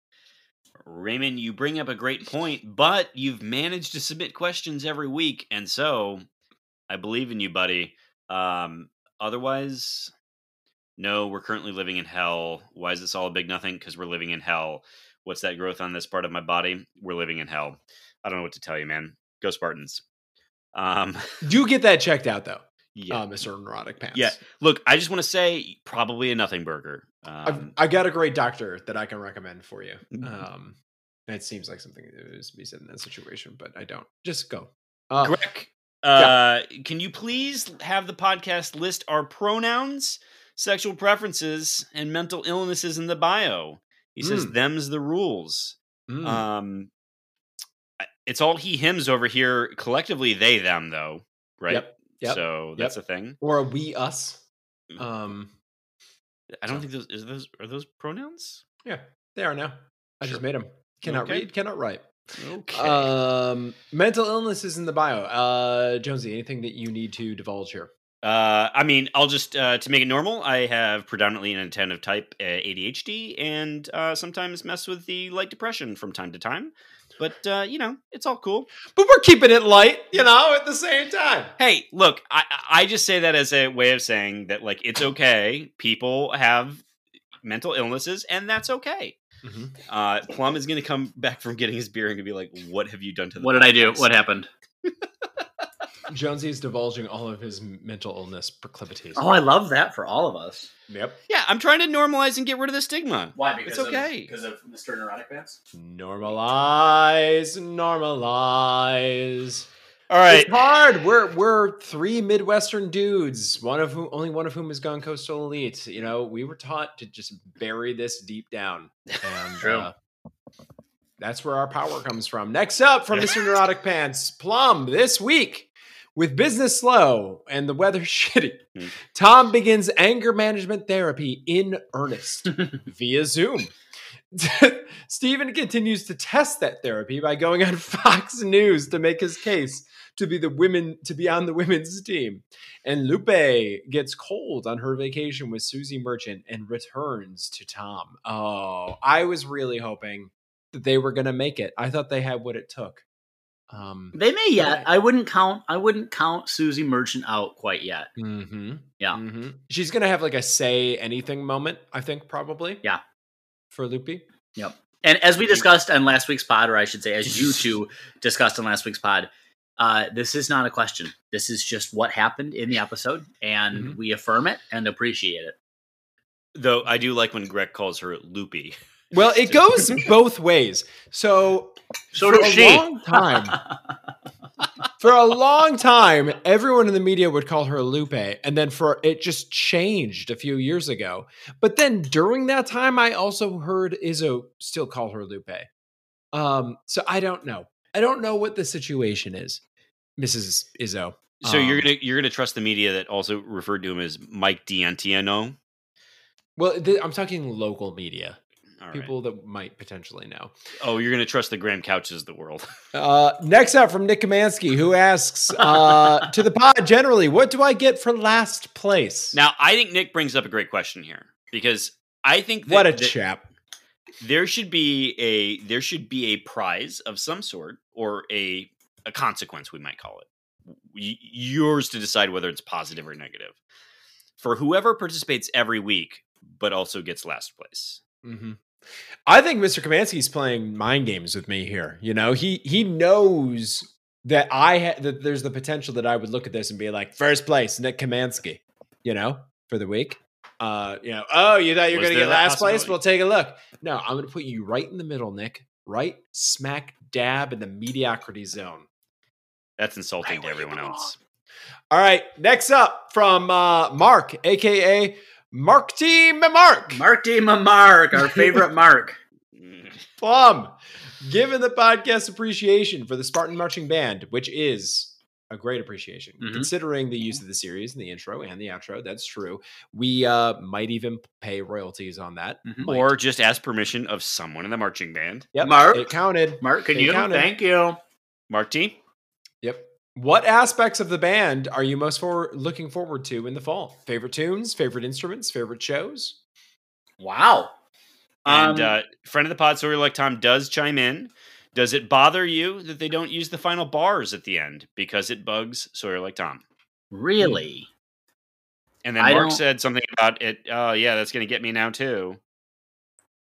Raymond, you bring up a great point, but you've managed to submit questions every week, and so I believe in you, buddy. Um, otherwise, no, we're currently living in hell. Why is this all a big nothing? Because we're living in hell. What's that growth on this part of my body? We're living in hell. I don't know what to tell you, man. Go Spartans. Um, Do get that checked out, though, yeah. uh, Mr. Neurotic Pants. Yeah. Look, I just want to say probably a nothing burger. I've, Um, I got a great doctor that I can recommend for you. Mhm. Um, it seems like something that is to be said in that situation, but I don't. Just go. Uh, Greg, uh, can you please have the podcast list our pronouns, sexual preferences, and mental illnesses in the bio? He says, Mm. "Them's the rules." mm, Um, it's all he hims over here. Collectively, they them though, right? Yep, yep, So that's a thing. or a we us. Mm. Um, I don't so- think those is those are those pronouns. yeah, they are now. I Sure. just made them. Cannot Okay. read, cannot write. Okay. Um, mental illness is in the bio. Uh, Jonesy, anything that you need to divulge here? Uh, I mean, I'll just uh, to make it normal. I have predominantly an attentive type uh, ADHD, and uh, sometimes mess with the light depression from time to time. But uh, you know, it's all cool. But we're keeping it light, you know, at the same time. Hey, look, I I just say that as a way of saying that like it's okay. People have mental illnesses, and that's okay. Mm-hmm. Uh, Plum is going to come back from getting his beer and gonna be like, "What have you done to the What did I do? What happened? Jonesy is divulging all of his mental illness proclivities. Oh, I love that for all of us. Yep. Yeah, I'm trying to normalize and get rid of the stigma. Why? It's okay. because of Mr. Neurotic Pants? Normalize, normalize. All right, It's hard. We're we're three Midwestern dudes, one of whom only one of whom has gone coastal elite. You know, we were taught to just bury this deep down. And True. uh, that's where our power comes from. Next up from Mr. Neurotic Pants, Plum, this week. With business slow and the weather shitty, Hmm. Tom begins anger management therapy in earnest via Zoom. Stephen continues to test that therapy by going on Fox News to make his case to be the women to be on the women's team. And Lupe gets cold on her vacation with Susie Merchant and returns to Tom. Oh, I was really hoping that they were going to make it. I thought they had what it took. Um They may yet. Right. I wouldn't count. I wouldn't count Susie Merchant out quite yet. hmm Yeah. hmm She's gonna have like a say anything moment, I think, probably. Yeah. For Loopy. Yep. And as we discussed on last week's pod, or I should say, as you two discussed on last week's pod, uh, this is not a question. This is just what happened in the episode, and Mhm. we affirm it and appreciate it. though I do like when Greg calls her Loopy. Well, it goes both ways. So So for a she. long time, for a long time, everyone in the media would call her Lupe, and then for it just changed a few years ago. But then during that time, I also heard Izzo still call her Lupe. Um, so I don't know. I don't know what the situation is, Mrs. Izzo. So you're Um, gonna you're gonna trust the media that also referred to him as Mike D'Antiano. Well, th- I'm talking local media, All right. people that might potentially know. Oh, you're gonna trust the Graham Couches of the world. Uh, next up from Nick Kamansky, who asks uh, to the pod generally, what do I get for last place? now, I think Nick brings up a great question here because I think that, what a that chap! there should be a there should be a prize of some sort or a a consequence we might call it. Yours to decide whether it's positive or negative for whoever participates every week, but also gets last place. hmm I think Mr. Kamansky's playing mind games with me here. You know, he he knows that I ha- that there's the potential that I would look at this and be like, first place, Nick Kamansky. You know, for the week. Uh, you know, oh, you thought you were going to get last place? We'll take a look. No, I'm going to put you right in the middle, Nick. Right smack dab in the mediocrity zone. That's insulting Right to everyone else. All right, next up from uh, Mark, aka Mark T. Mark. Mark D. Mark, our favorite Mark. Plum, given the podcast appreciation for the Spartan Marching Band, which is a great appreciation, Mhm. considering the use of the series in the intro and the outro. That's true. We uh, might even pay royalties on that. Mhm. Or just ask permission of someone in the marching band. yep, Mark? it counted. Mark, can They you? counted. Thank you. Mark T. What aspects of the band are you most for looking forward to in the fall? Favorite tunes, favorite instruments, favorite shows? Wow. And Um, uh, friend of the pod, Sawyer like Tom, does chime in. Does it bother you that they don't use the final bars at the end because it bugs Sawyer like Tom? really? And then I Mark don't- said something about it. Oh, yeah, that's going to get me now too.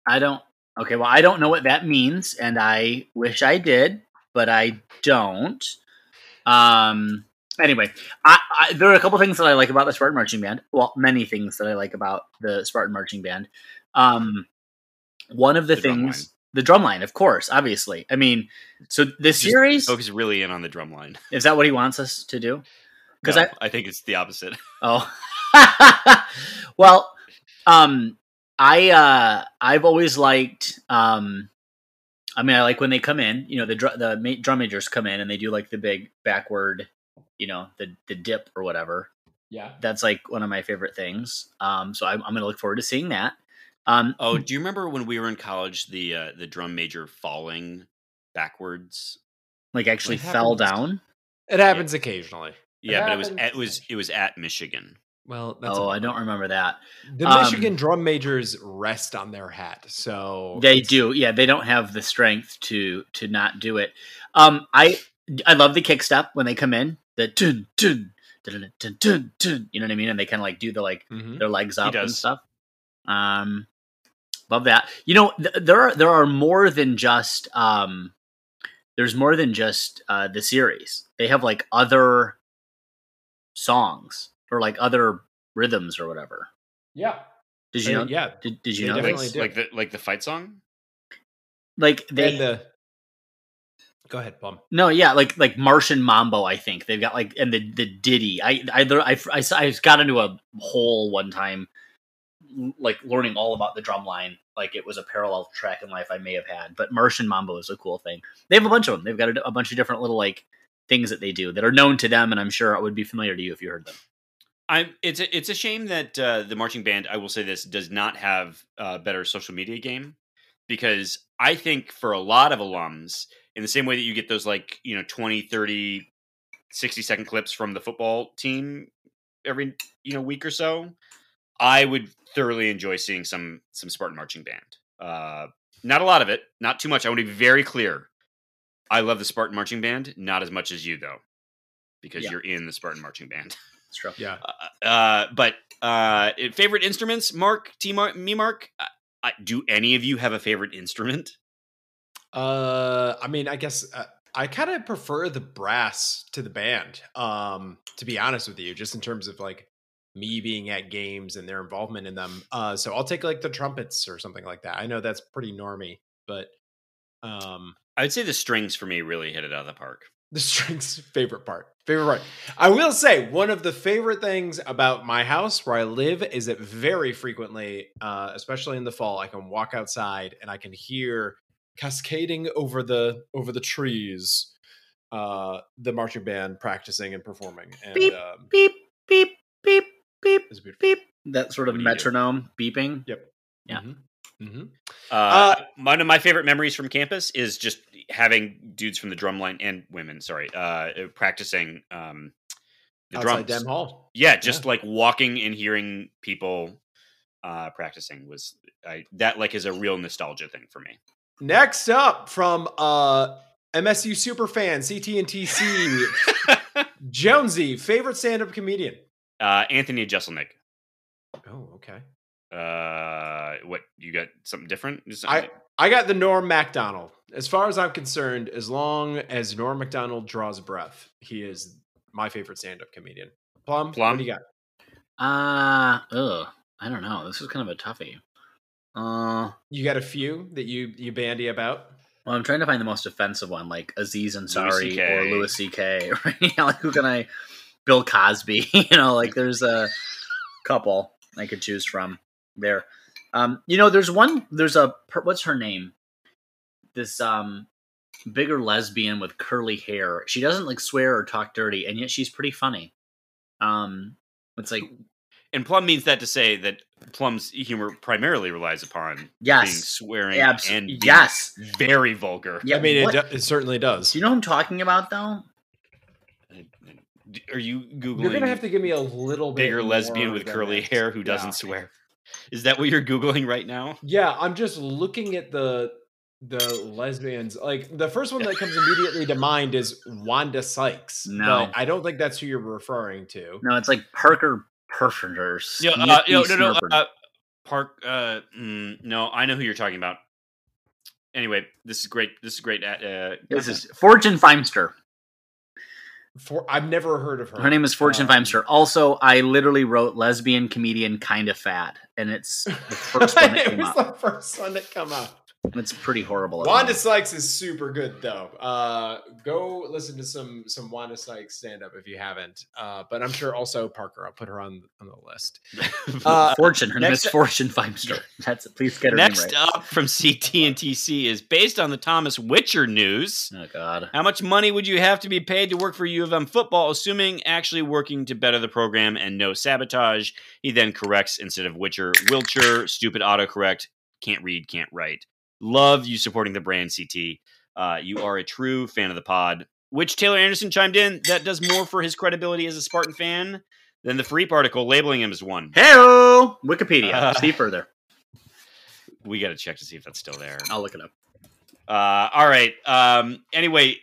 I don't. Okay, well, I don't know what that means, and I wish I did, but I don't. Um. Anyway, I, I, there are a couple things that I like about the Spartan Marching Band. Well, many things that I like about the Spartan Marching Band. Um, one of the, The things, the drum line, of course, obviously. I mean, so this Just series Focus really in on the drum line. is that what he wants us to do? Because No, I, I think it's the opposite. Oh. well, um I uh I've always liked um I mean I like when they come in, you know, the dr- the ma- drum majors come in and they do like the big backward, you know, the the dip or whatever. Yeah. That's like one of my favorite things. Um so I'm I'm going to look forward to seeing that. Um Oh, do you remember when we were in college, the uh, the drum major falling backwards? like actually fell down. It happens occasionally. Yeah, but it was happens. it was it was at Michigan. Well, that's oh, a- I don't remember that. The Um, Michigan drum majors rest on their hat, so They do, yeah. They don't have the strength to to not do it. Um, I I love the kick step when they come in. The dun, dun, dun, dun, dun, dun, you know what I mean, and they kind of like do the like Mhm. their legs up and does. stuff. Um, love that. You know, th- there are there are more than just um, there's more than just uh, the series. They have like other songs or like other rhythms or whatever. Yeah, Did you Uh, know? yeah. Did, did you They know definitely this? like the like the fight song. Like they and the go ahead, Plum. No, yeah, like like Martian Mambo. I think they've got like and the the ditty. I I I I, I got into a hole one time, like learning all about the drum line. Like it was a parallel track in life I may have had. But Martian Mambo is a cool thing. They have a bunch of them. They've got a, a bunch of different little like things that they do that are known to them, and I'm sure it would be familiar to you if you heard them. I'm. It's a, it's a shame that uh, the marching band. I will say this does not have a better social media game because I think for a lot of alums, in the same way that you get those like you know 20, 30, 60 second clips from the football team every you know week or so, I would thoroughly enjoy seeing some some Spartan marching band. Uh, not a lot of it, not too much. I want to be very clear. I love the Spartan marching band, not as much as you though, because Yeah. you're in the Spartan marching band. It's true. Yeah, Uh, uh, but uh, favorite instruments, Mark, T, Mark, me, Mark. Do any of you have a favorite instrument? Uh, I mean, I guess uh, I kind of prefer the brass to the band. Um, to be honest with you, just in terms of like me being at games and their involvement in them. Uh, so I'll take like the trumpets or something like that. I know that's pretty normy, but um, I would say the strings for me really hit it out of the park. the strings favorite part favorite part i will say one of the favorite things about my house where i live is that very frequently uh, especially in the fall i can walk outside and i can hear cascading over the over the trees uh the marching band practicing and performing and Beep. um Beep beep beep beep it's beep. That sort of What do metronome beeping. Yep. Yeah. Mhm. Mhm. Uh, one of my favorite memories from campus is just having dudes from the drum line and women, sorry, uh, practicing um, the outside drums. Dem hall Yeah, just like walking and hearing people uh, practicing was I, that like is a real nostalgia thing for me. next up from uh msu superfan ctntc jonesy favorite stand-up comedian uh, Anthony Jeselnik. oh okay Uh, what you got? Something different? Just I I got the Norm Macdonald. As far as I'm concerned, as long as Norm Macdonald draws breath, he is my favorite stand-up comedian. Plum, Plum? what do you got? Uh ugh. I don't know. This is kind of a toughie. Uh You got a few that you you bandy about. well, I'm trying to find the most offensive one, like Aziz Ansari CK. or Louis C.K. Right? Yeah, like who can I? Bill Cosby. You know, like there's a couple I could choose from there. Um, you know, there's one. There's a what's her name? This um bigger lesbian with curly hair. She doesn't like swear or talk dirty, and yet she's pretty funny. Um, it's like and Plum means that to say that Plum's humor primarily relies upon being yes, swearing abs- and being yes. very vulgar. Yeah, I mean, it, do- it certainly does. Do you know who I'm talking about though? Are you googling? You're gonna have to give me a little bit bigger lesbian with curly that. hair who doesn't Yeah. swear. Is that what you're googling right now? Yeah, I'm just looking at the the lesbians. Like the first one that comes immediately to mind is Wanda Sykes. No. but I don't think that's who you're referring to. No, it's like Parker Perfenders. Yeah, uh, yo, no, no, uh, Park. Uh, mm, no, I know who you're talking about. Anyway, this is great. This is great. Uh, this is Fortune Feimster. For I've never heard of her. Her name is Fortune Um, Feimster. Also, I literally wrote lesbian comedian kind of fat, and it's the first one that it came was up. the first one that come out. It's pretty horrible. Wanda Sykes is super good though. Uh, go listen to some some Wanda Sykes stand up if you haven't. Uh, but I'm sure also Parker. I'll put her on on the list. Uh, Fortune. Her name next- is Fortune Feimster. That's please get her Next name right. up from CT and TC is based on the Thomas Witcher news. Oh God. How much money would you have to be paid to work for U of M football, assuming actually working to better the program and no sabotage? He then corrects instead of Witcher, Wilcher, stupid autocorrect, can't read, can't write. Love you supporting the brand, CT. Uh, you are a true fan of the pod. Which Taylor Anderson chimed in that does more for his credibility as a Spartan fan than the Freep article labeling him as one. Hello, Wikipedia. Uh, See further. We got to check to see if that's still there. I'll look it up. Uh, all right. Um, anyway,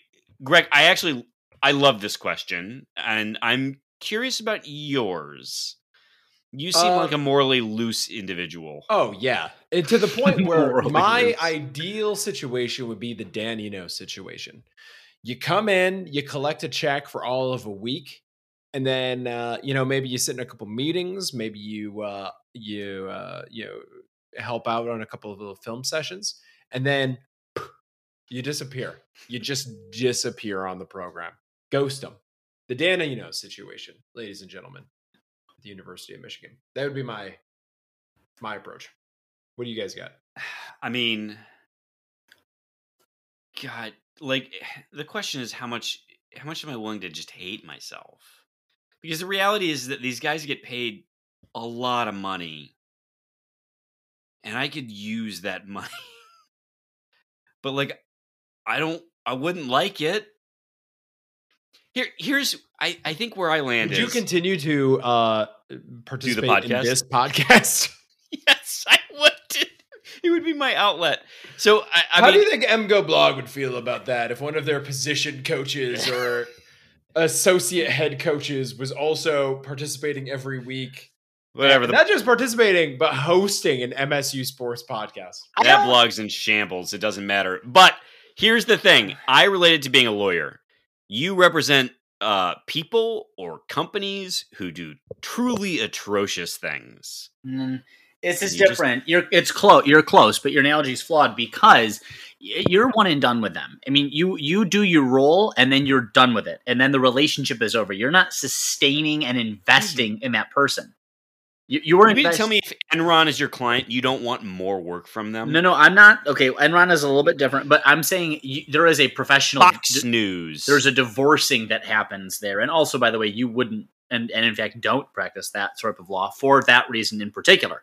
Greg, I actually I love this question, and I'm curious about yours. You seem Uh, like a morally loose individual. Oh yeah, and to the point where my loose. ideal situation would be the Dan you know situation. You come in, you collect a check for all of a week, and then uh, you know maybe you sit in a couple meetings, maybe you uh, you uh, you know help out on a couple of little film sessions, and then you disappear. You just disappear on the program. Ghost them. The Dan you know situation, ladies and gentlemen, the University of Michigan. That would be my my approach. What do you guys got? I mean, God, like the question is how much how much am I willing to just hate myself? Because the reality is that these guys get paid a lot of money, and I could use that money. but like, I don't. I wouldn't like it. Here, here's. I I think where I land Would is. you continue to uh, participate in podcast? this podcast? yes, I would. It would be my outlet. So I, I How mean, do you think MGoBlog would feel about that if one of their position coaches or associate head coaches was also participating every week? whatever the Not just participating, but hosting an MSU sports podcast. I that blog's in shambles. It doesn't matter. But here's the thing: I related to being a lawyer. You represent uh, people or companies who do truly atrocious things. Mm, It's And just you just- different. You're it's close. You're close, but your analogy is flawed because you're one and done with them. I mean, you you do your role and then you're done with it, and then the relationship is over. You're not sustaining and investing in that person. You, you were You mean to tell me if Enron is your client, you don't want more work from them? No, no, I'm not. Okay, Enron is a little bit different, but I'm saying you, there is a professional. Fox News. there's a divorcing that happens there, and also, by the way, you wouldn't, and and in fact, don't practice that sort of law for that reason in particular.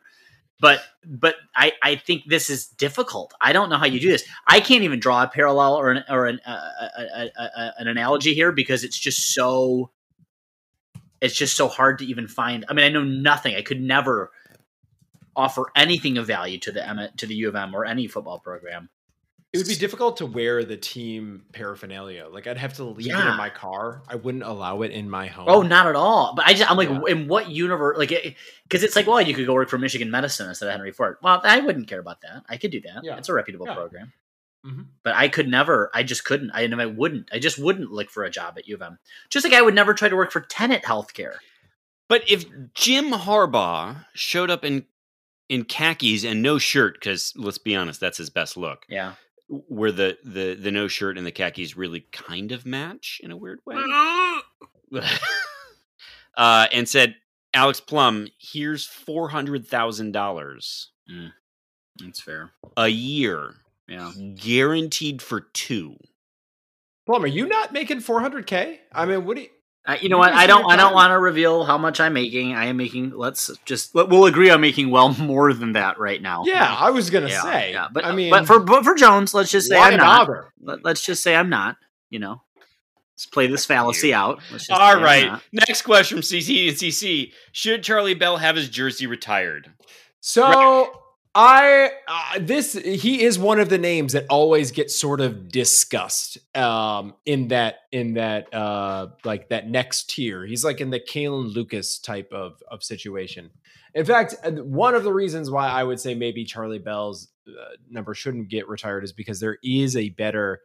But but I I think this is difficult. I don't know how you do this. I can't even draw a parallel or an or an uh, a, a, a, an analogy here because it's just so. It's just so hard to even find. I mean, I know nothing. I could never offer anything of value to the M- to the U of M or any football program. It would be difficult to wear the team paraphernalia. Like I'd have to leave it in my car. I wouldn't allow it in my home. Oh, not at all. But I just, I'm like, Yeah. in what universe? Like, because it's like, well, you could go work for Michigan Medicine instead of Henry Ford. Well, I wouldn't care about that. I could do that. Yeah. It's a reputable Yeah. program. Mhm. But I could never. I just couldn't. I and I wouldn't. I just wouldn't look for a job at U of M. Just like I would never try to work for Tenet Healthcare. But if Jim Harbaugh showed up in in khakis and no shirt, because let's be honest, that's his best look. Yeah. Where the the the no shirt and the khakis really kind of match in a weird way. uh, and said, Alex Plum, here's four hundred thousand dollars That's fair. a year, Yeah. guaranteed for two. Plum, are you not making 400k? I mean, what do you? I, you know what? I don't. I don't want to reveal how much I'm making. I am making. Let's just. let- We'll agree. I'm making well more than that right now. Yeah, I was gonna Yeah, say. yeah. But I mean, but for but for Jones, let's just say I'm not. bother? Let, us just say I'm not. You know, let's play this fallacy out. Let's just All say I'm right. not. Next question from CC and CC. Should Charlie Bell have his jersey retired? So I uh, this he is one of the names that always gets sort of discussed um in that in that uh like that next tier. He's like in the Kalin Lucas type of of situation. In fact, uh, one of the reasons why I would say maybe Charlie Bell's uh, number shouldn't get retired is because there is a better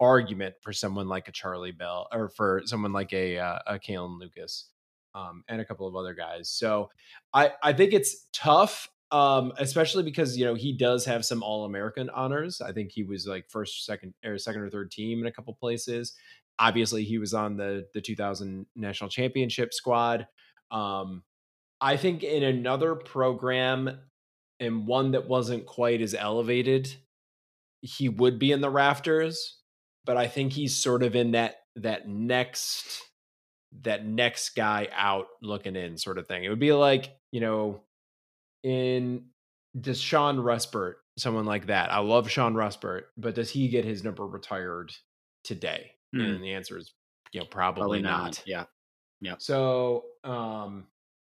argument for someone like a Charlie Bell or for someone like a uh, a Kalin Lucas um, and a couple of other guys. So I I think it's tough, um, especially because you know he does have some All American honors. I think he was like first, second, or second or third team in a couple places. Obviously, he was on the the 2000 national championship squad. Um, I think in another program and one that wasn't quite as elevated, he would be in the rafters. But I think he's sort of in that that next that next guy out looking in sort of thing. It would be like, you know, in does Shawn Respert, someone like that. I love Shawn Respert, but does he get his number retired today? Hmm. And the answer is, you know, probably, Probably not. not. Yeah. So, um,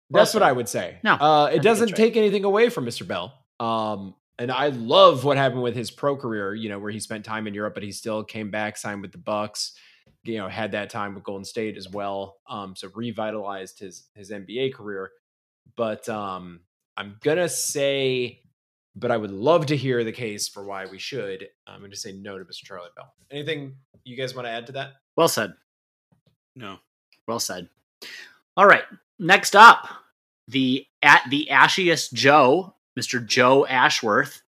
That's Well what. I would say. No, uh, it doesn't take anything away from Mr. Bell. Um, and I love what happened with his pro career. You know, where he spent time in Europe, but he still came back, signed with the Bucks. You know, had that time with Golden State as well. Um, so revitalized his his NBA career. But um, I'm gonna say, but I would love to hear the case for why we should. I'm to say no to Mr. Charlie Bell. Anything you guys want to add to that? Well said. No. Well said. All right. Next up, the at the ashiest Joe, Mr. Joe Ashworth.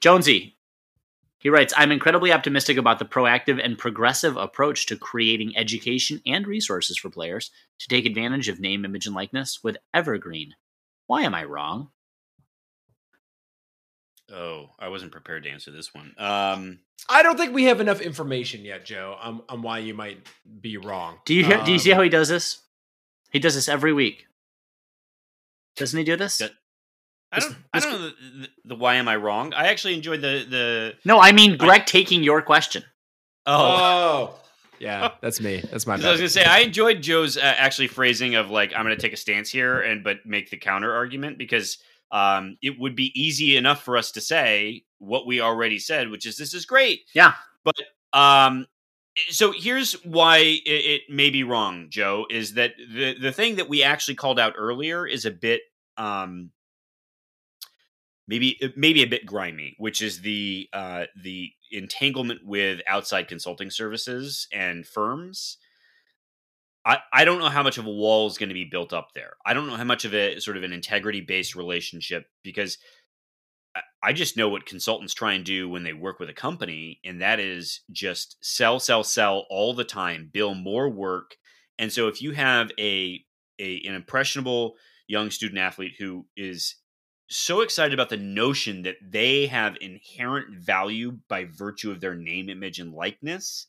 Jonesy. He writes, I'm incredibly optimistic about the proactive and progressive approach to creating education and resources for players to take advantage of name, image, and likeness with Evergreen. Why am I wrong? Oh, I wasn't prepared to answer this one. Um, I don't think we have enough information yet, Joe, on, on why you might be wrong. Do you hear, do you see Um, how he does this? He does this every week. Doesn't he do this? That- I don't. I don't know the, the, the why am I wrong. I actually enjoyed the the. No, I mean Greg taking your question. Oh, Oh, yeah, that's me. That's my 'Cause I was gonna say I enjoyed Joe's uh, actually phrasing of like I'm gonna take a stance here and but make the counter argument because um it would be easy enough for us to say what we already said, which is this is great. Yeah. But um so here's why it, it may be wrong, Joe, is that the the thing that we actually called out earlier is a bit um maybe maybe a bit grimy, which is the uh, the entanglement with outside consulting services and firms. I, I don't know how much of a wall is going to be built up there. I don't know how much of a sort of an integrity based relationship because I, just know what consultants try and do when they work with a company, and that is just sell, sell, sell all the time, bill more work. And so if you have a, a an impressionable young student athlete who is so excited about the notion that they have inherent value by virtue of their name, image, and likeness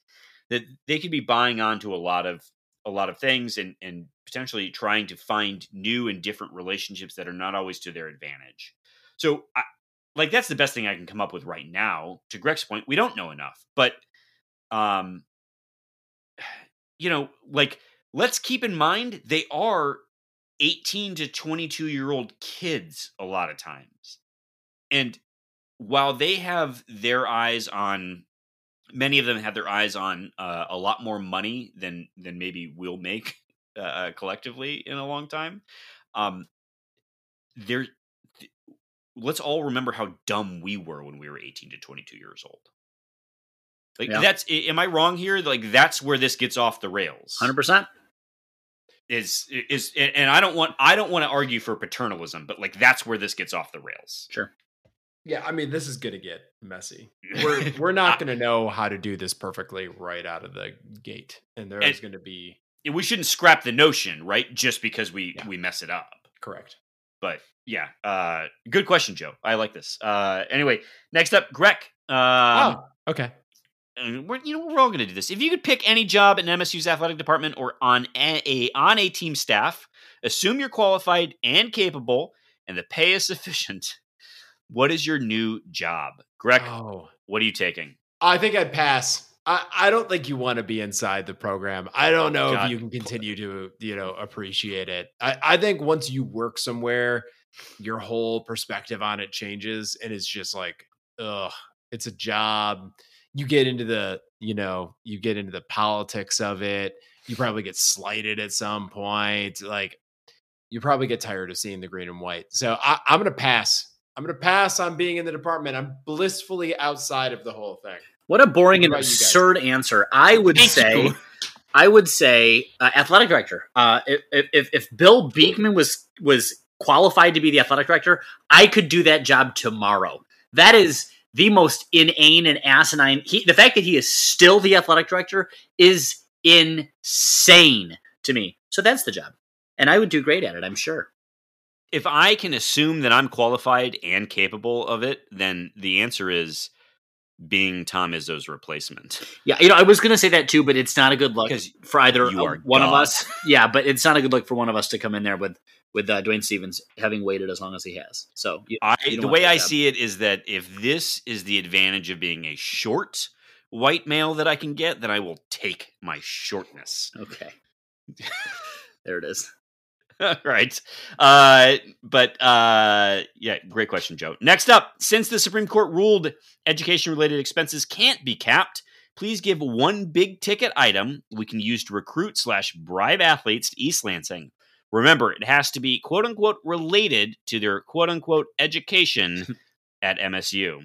that they could be buying onto a lot of a lot of things and and potentially trying to find new and different relationships that are not always to their advantage. So, I, like that's the best thing I can come up with right now. To Greg's point, we don't know enough, but um, you know, like let's keep in mind they are 18 to 22 year old kids a lot of times. And while they have their eyes on many of them have their eyes on uh, a lot more money than than maybe we'll make uh, uh, collectively in a long time. Um, there, th- let's all remember how dumb we were when we were 18 to 22 years old. Like Yeah. that's, am I wrong here? Like that's where this gets off the rails Hundred percent. Is is and and I don't want I don't want to argue for paternalism, but like that's where this gets off the rails. Sure. Yeah, I mean, this is going to get messy. We're we're not going to know how to do this perfectly right out of the gate, and there is And- going to be we shouldn't scrap the notion, right? Just because we Yeah. we mess it up. correct. But yeah, uh good question, Joe. I like this. Uh anyway, next up, Greg. Um oh, okay. And we're you know we're all going to do this. If you could pick any job in MSU's athletic department or on a, a on a team staff, assume you're qualified and capable, and the pay is sufficient. What is your new job, Greg? Oh, What are you taking? I think I'd pass. I, I don't think you want to be inside the program. I don't know God. if you can continue to, you know, appreciate it. I, I think once you work somewhere, your whole perspective on it changes and it's just like, ugh, it's a job. You get into the, you know, you get into the politics of it. You probably get slighted at some point. Like you probably get tired of seeing the green and white. So I, I'm gonna pass. I'm gonna pass on being in the department. I'm blissfully outside of the whole thing. What a boring What and about you guys? absurd answer. I would Thank say. you. I would say uh, athletic director. Uh, if, if if Bill Beekman was was qualified to be the athletic director, I could do that job tomorrow. That is the most inane and asinine. He, the fact that he is still the athletic director is insane to me. So that's the job, and I would do great at it. I'm sure. If I can assume that I'm qualified and capable of it, then the answer is being Tom Izzo's replacement. Yeah, you know, I was going to say that too, but it's not a good look for either one of us. Yeah, but it's not a good look for one of us to come in there with with uh, Dwayne Stevens having waited as long as he has. So you- I, you the way I see it is that if this is the advantage of being a short white male that I can get, then I will take my shortness. Okay. there it is. right. Uh, but uh, yeah, great question, Joe. Next up, since the Supreme Court ruled education related expenses can't be capped, please give one big ticket item we can use to recruit slash bribe athletes to East Lansing. Remember, it has to be quote unquote related to their quote unquote education at MSU.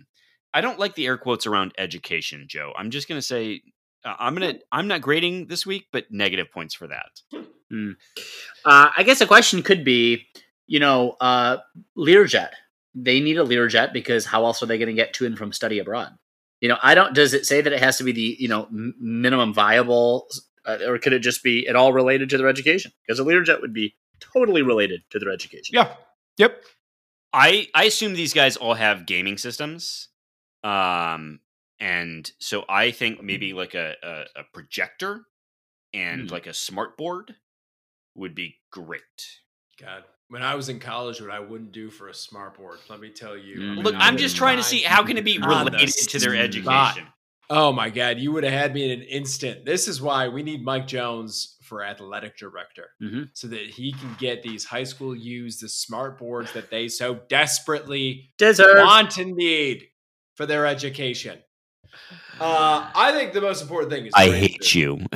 I don't like the air quotes around education, Joe. I'm just going to say uh, I'm going to I'm not grading this week, but negative points for that. Hmm. Uh, I guess a question could be, you know, uh, Learjet. They need a Learjet because how else are they going to get to and from study abroad? You know, I don't. Does it say that it has to be the you know m- minimum viable, uh, or could it just be at all related to their education? Because a Learjet would be totally related to their education. Yeah. Yep. I I assume these guys all have gaming systems, um, and so I think maybe like a a, a projector and Hmm. like a smart board would be great. God, when I was in college, what I wouldn't do for a smart board, let me tell you. Mm. Look, I'm just trying to see how can it be related to their education. Oh my God, you would have had me in an instant. This is why we need Mike Jones for athletic director Mhm. so that he can get these high school use the smart boards that they so desperately Deserve. want and need for their education. Uh, I think the most important thing is I hate food. you.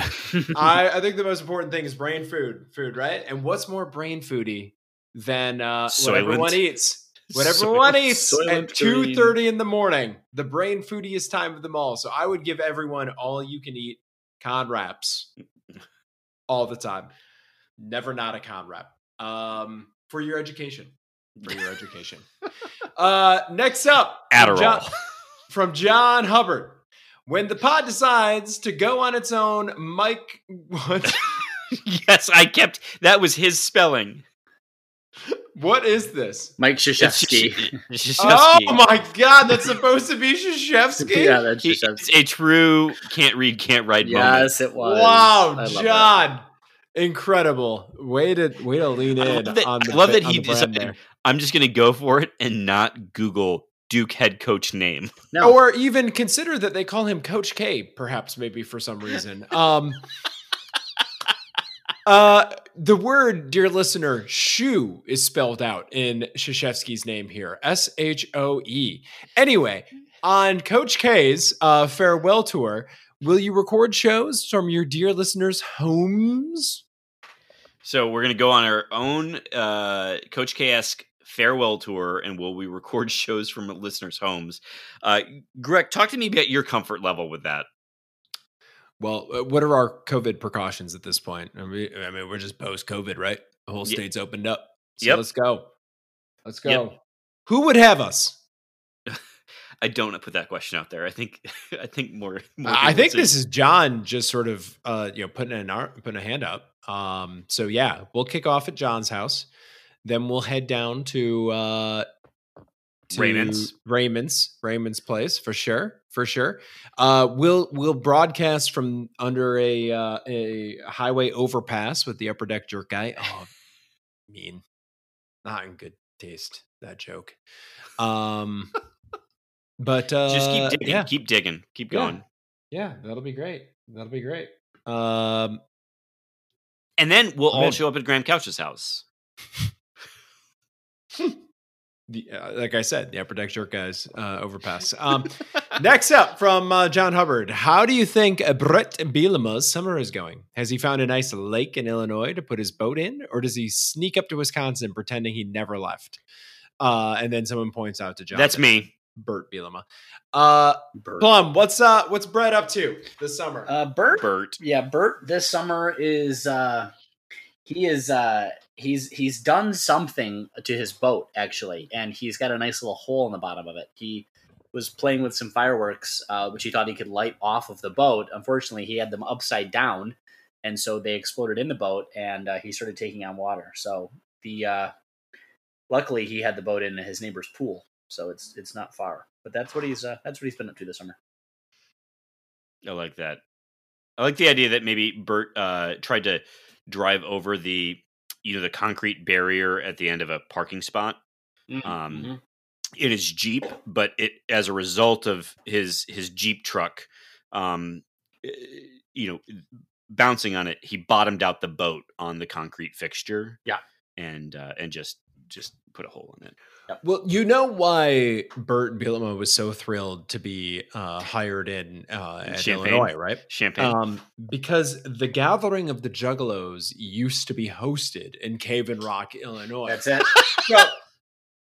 I, I think the most important thing is brain food, food, right? And what's more brain foody than uh, what everyone eats? What Soylent- everyone eats at two thirty in the morning, the brain foodiest time of them all. So I would give everyone all you can eat con wraps all the time. Never not a con wrap. Um, for your education. For your education. uh, next up, from Adderall. John, from John Hubbard. When the pod decides to go on its own, Mike. What? yes, I kept that was his spelling. What is this? Mike It's Krzyzewski. Krzyzewski. Oh my god, that's supposed to be Shashevsky? yeah, that's He- Krzyzewski. It's a true can't read, can't write moment. Yes, it was. Wow, I love. John. Incredible. Way to way to lean I in love that, on the I love that on he the brand decided, there. I'm just gonna go for it and not Google Duke head coach name. No, Or even consider that they call him Coach K, perhaps maybe for some reason. Um Uh, the word, dear listener, shoe is spelled out in Shashevsky's name here. S H O E. Anyway, on Coach K's uh, farewell tour, will you record shows from your dear listeners' homes? So we're gonna go on our own uh, Coach K esque farewell tour, and will we record shows from listeners' homes? Uh, Greg, talk to me about your comfort level with that. Well, uh, what are our COVID precautions at this point? I mean, I mean we're just post COVID, right? The whole state's opened up. So Yep. let's go. Let's go. Yep. Who would have us? I don't put that question out there. I think I think more. more I think this is John just sort of uh, you know putting an ar- putting a hand up. Um, so yeah, we'll kick off at John's house, then we'll head down to uh, to Raymond's. Raymond's Raymond's place for sure, for sure. Uh, we'll we'll broadcast from under a uh, a highway overpass with the upper deck jerk guy. Oh, mean, not in good taste that joke. Um, but uh, just keep digging, yeah. keep digging, keep Yeah. going. Yeah, that'll be great. That'll be great. Um, And then we'll I'm all in. show up at Graham Couch's house. the, uh, like I said, the upper deck jerk guys uh, overpass. Um, next up from uh, John Hubbard, how do you think uh, Brett Bielema's summer is going? Has he found a nice lake in Illinois to put his boat in, or does he sneak up to Wisconsin pretending he never left? Uh, and then someone points out to John. That's me. Bert Bielema. Uh, Bert. Plum, what's uh, what's Brett up to this summer? Uh, Bert. Bert. Yeah, Bert. This summer is uh, he is uh, he's he's done something to his boat actually, and he's got a nice little hole in the bottom of it. He was playing with some fireworks, uh, which he thought he could light off of the boat. Unfortunately, he had them upside down, and so they exploded in the boat, and uh, he started taking on water. So the uh, luckily he had the boat in his neighbor's pool, so it's it's not far. But that's what he's uh, that's what he's been up to this summer. I like that. I like the idea that maybe Bert uh, tried to drive over the you know the concrete barrier at the end of a parking spot Um, Mhm. in his Jeep, but it as a result of his his Jeep truck, um, eh, you know, bouncing on it, he bottomed out the boat on the concrete fixture. Yeah. and uh, and just just put a hole in it. Well, you know why Bert Bielema was so thrilled to be uh, hired in uh, at Champaign. Illinois, right? Champagne. Um, because the gathering of the Juggalos used to be hosted in Cave-In-Rock, Illinois. That's it. So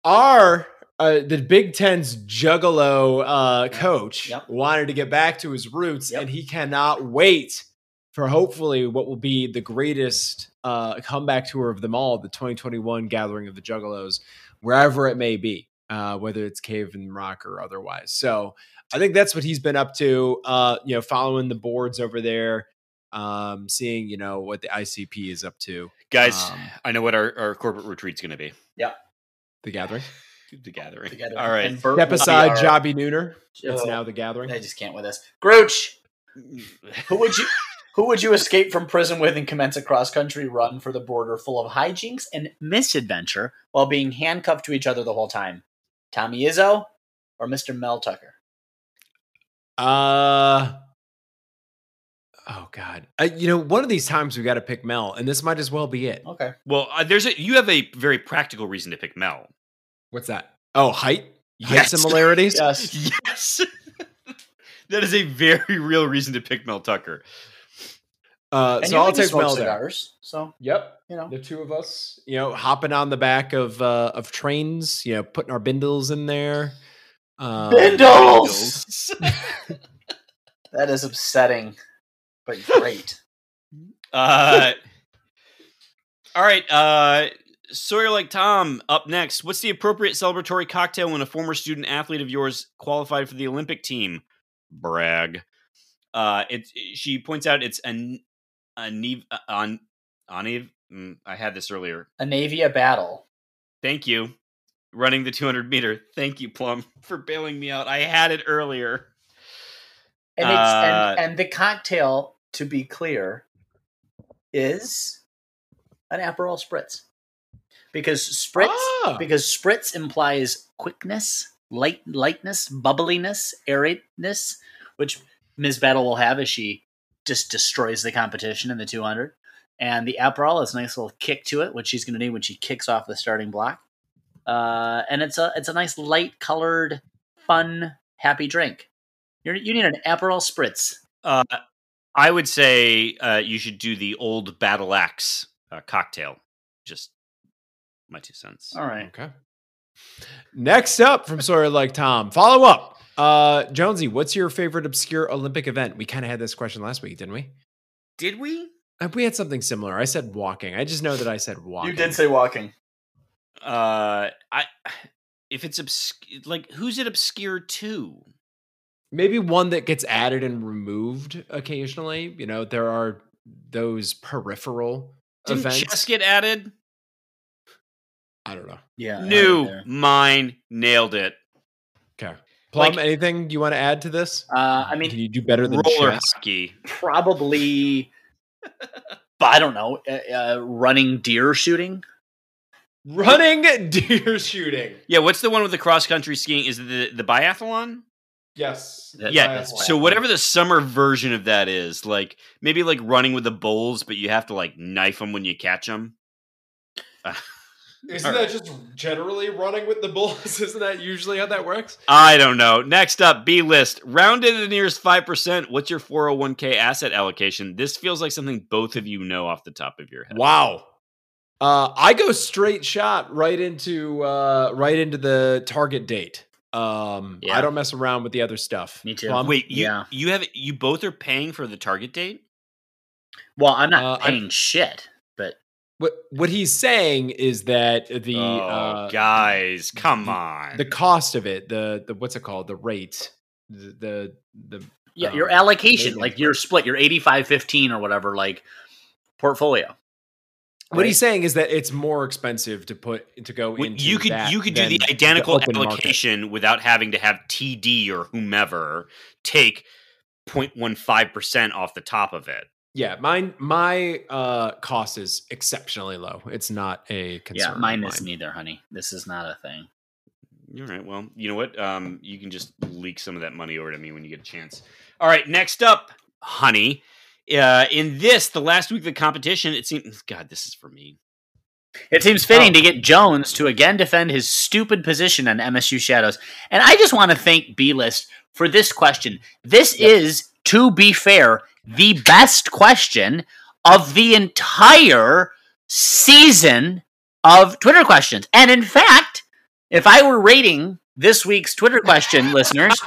our uh, the Big Ten's Juggalo uh, Yep. coach Yep. wanted to get back to his roots, Yep. and he cannot wait for hopefully what will be the greatest uh, comeback tour of them all, the 2021 Gathering of the Juggalos, wherever it may be, uh, whether it's Cave-In-Rock or otherwise. So I think that's what he's been up to. Uh, you know, following the boards over there, um, seeing you know what the ICP is up to. Guys, um, I know what our, our corporate retreat's going to be. Yeah. The Gathering. The gathering. Together. All right. And Bert Step aside, our- Jobby Nooner. It's Oh, now the Gathering. I just can't with this. Grooch, who would you who would you escape from prison with and commence a cross country run for the border full of hijinks and misadventure while being handcuffed to each other the whole time? Tommy Izzo or Mr. Mel Tucker? Uh oh god. Uh, you know, one of these times we got to pick Mel, and this might as well be it. Okay. Well, uh, there's a you have a very practical reason to pick Mel. What's that? Oh, height. Height similarities. Yes. Yes. that is a very real reason to pick Mel Tucker. Uh, And so you I'll take smoke Mel there. cigars, so Yep. you know. The two of us, you know, hopping on the back of uh, of trains, you know, putting our bindles in there. Um, Bindles! That is upsetting, but great. Uh, all right. Uh, Sawyer like Tom up next. What's the appropriate celebratory cocktail when a former student athlete of yours qualified for the Olympic team? Brag. Uh, it. She points out it's an an on on mm, I had this earlier. Anavia Battle. Thank you. Running the 200 meter. Thank you, Plum, for bailing me out. I had it earlier. And it's Uh, and, and the cocktail, to be clear, is an Aperol spritz. Because spritz Ah. because spritz implies quickness, light lightness, bubbliness, aerateness, which Ms. Battle will have as she just destroys the competition in the 200. And the Aperol has a nice little kick to it, which she's going to need when she kicks off the starting block. Uh, and it's a it's a nice light colored, fun, happy drink. You're, you need an Aperol spritz. Uh, I would say uh, you should do the old Battle Axe uh, cocktail. Just my two cents. All right. Okay. Next up from Sawyer Like Tom, follow up. Uh, Jonesy, what's your favorite obscure Olympic event? We kind of had this question last week, didn't we? Did we? Uh, We had something similar. I said walking. I just know that I said walking. You did say walking. Uh, I if it's obscure, like who's it obscure to? maybe one that gets added and removed occasionally. You know, there are those peripheral Didn't events. chess get added? I don't know. Yeah. New, mine, nailed it. Okay. Plum, Like- anything you want to add to this? Uh, I Can mean, you do better than Roller chess? hockey. probably. but I don't know. Uh, uh, running deer shooting. Running deer shooting. Yeah, what's the one with the cross country skiing? Is it the the biathlon? Yes. That- yeah. that's So whatever the summer version of that is, like maybe like running with the bulls, but you have to like knife them when you catch them. Isn't All right. that just generally running with the bulls? Isn't that usually how that works? I don't know. Next up, B list. Round to the nearest 5%. What's your 401k asset allocation? This feels like something both of you know off the top of your head. Wow. Uh, I go straight shot right into uh, right into the target date. Um, Yeah. I don't mess around with the other stuff. Me too. Plum? Wait, you, Yeah. you have you both are paying for the target date? Well, I'm not Uh, I'm- paying shit, but What what he's saying is that the oh, uh, guys, come the- on. the cost of it, the the what's it called, the rate, the the, the yeah, your Um, allocation, like your split, your 85 15 or whatever, like portfolio. what right? he's saying is that it's more expensive to put to go Wait, into you could that you could do the identical open market. allocation without having to have TD or whomever take 0.15% off the top of it. Yeah, mine my uh cost is exceptionally low. It's not a concern. Yeah, of mine is neither, honey. This is not a thing. All right. Well, you know what? Um, you can just leak some of that money over to me when you get a chance. All right. Next up, honey. Uh, in this, the last week of the competition, it seems. God, this is for me. It seems fitting Oh. to get Jones to again defend his stupid position on MSU Shadows. And I just want to thank B List for this question. This is, to be fair, the best question of the entire season of Twitter questions. And in fact, if I were rating this week's Twitter question, listeners,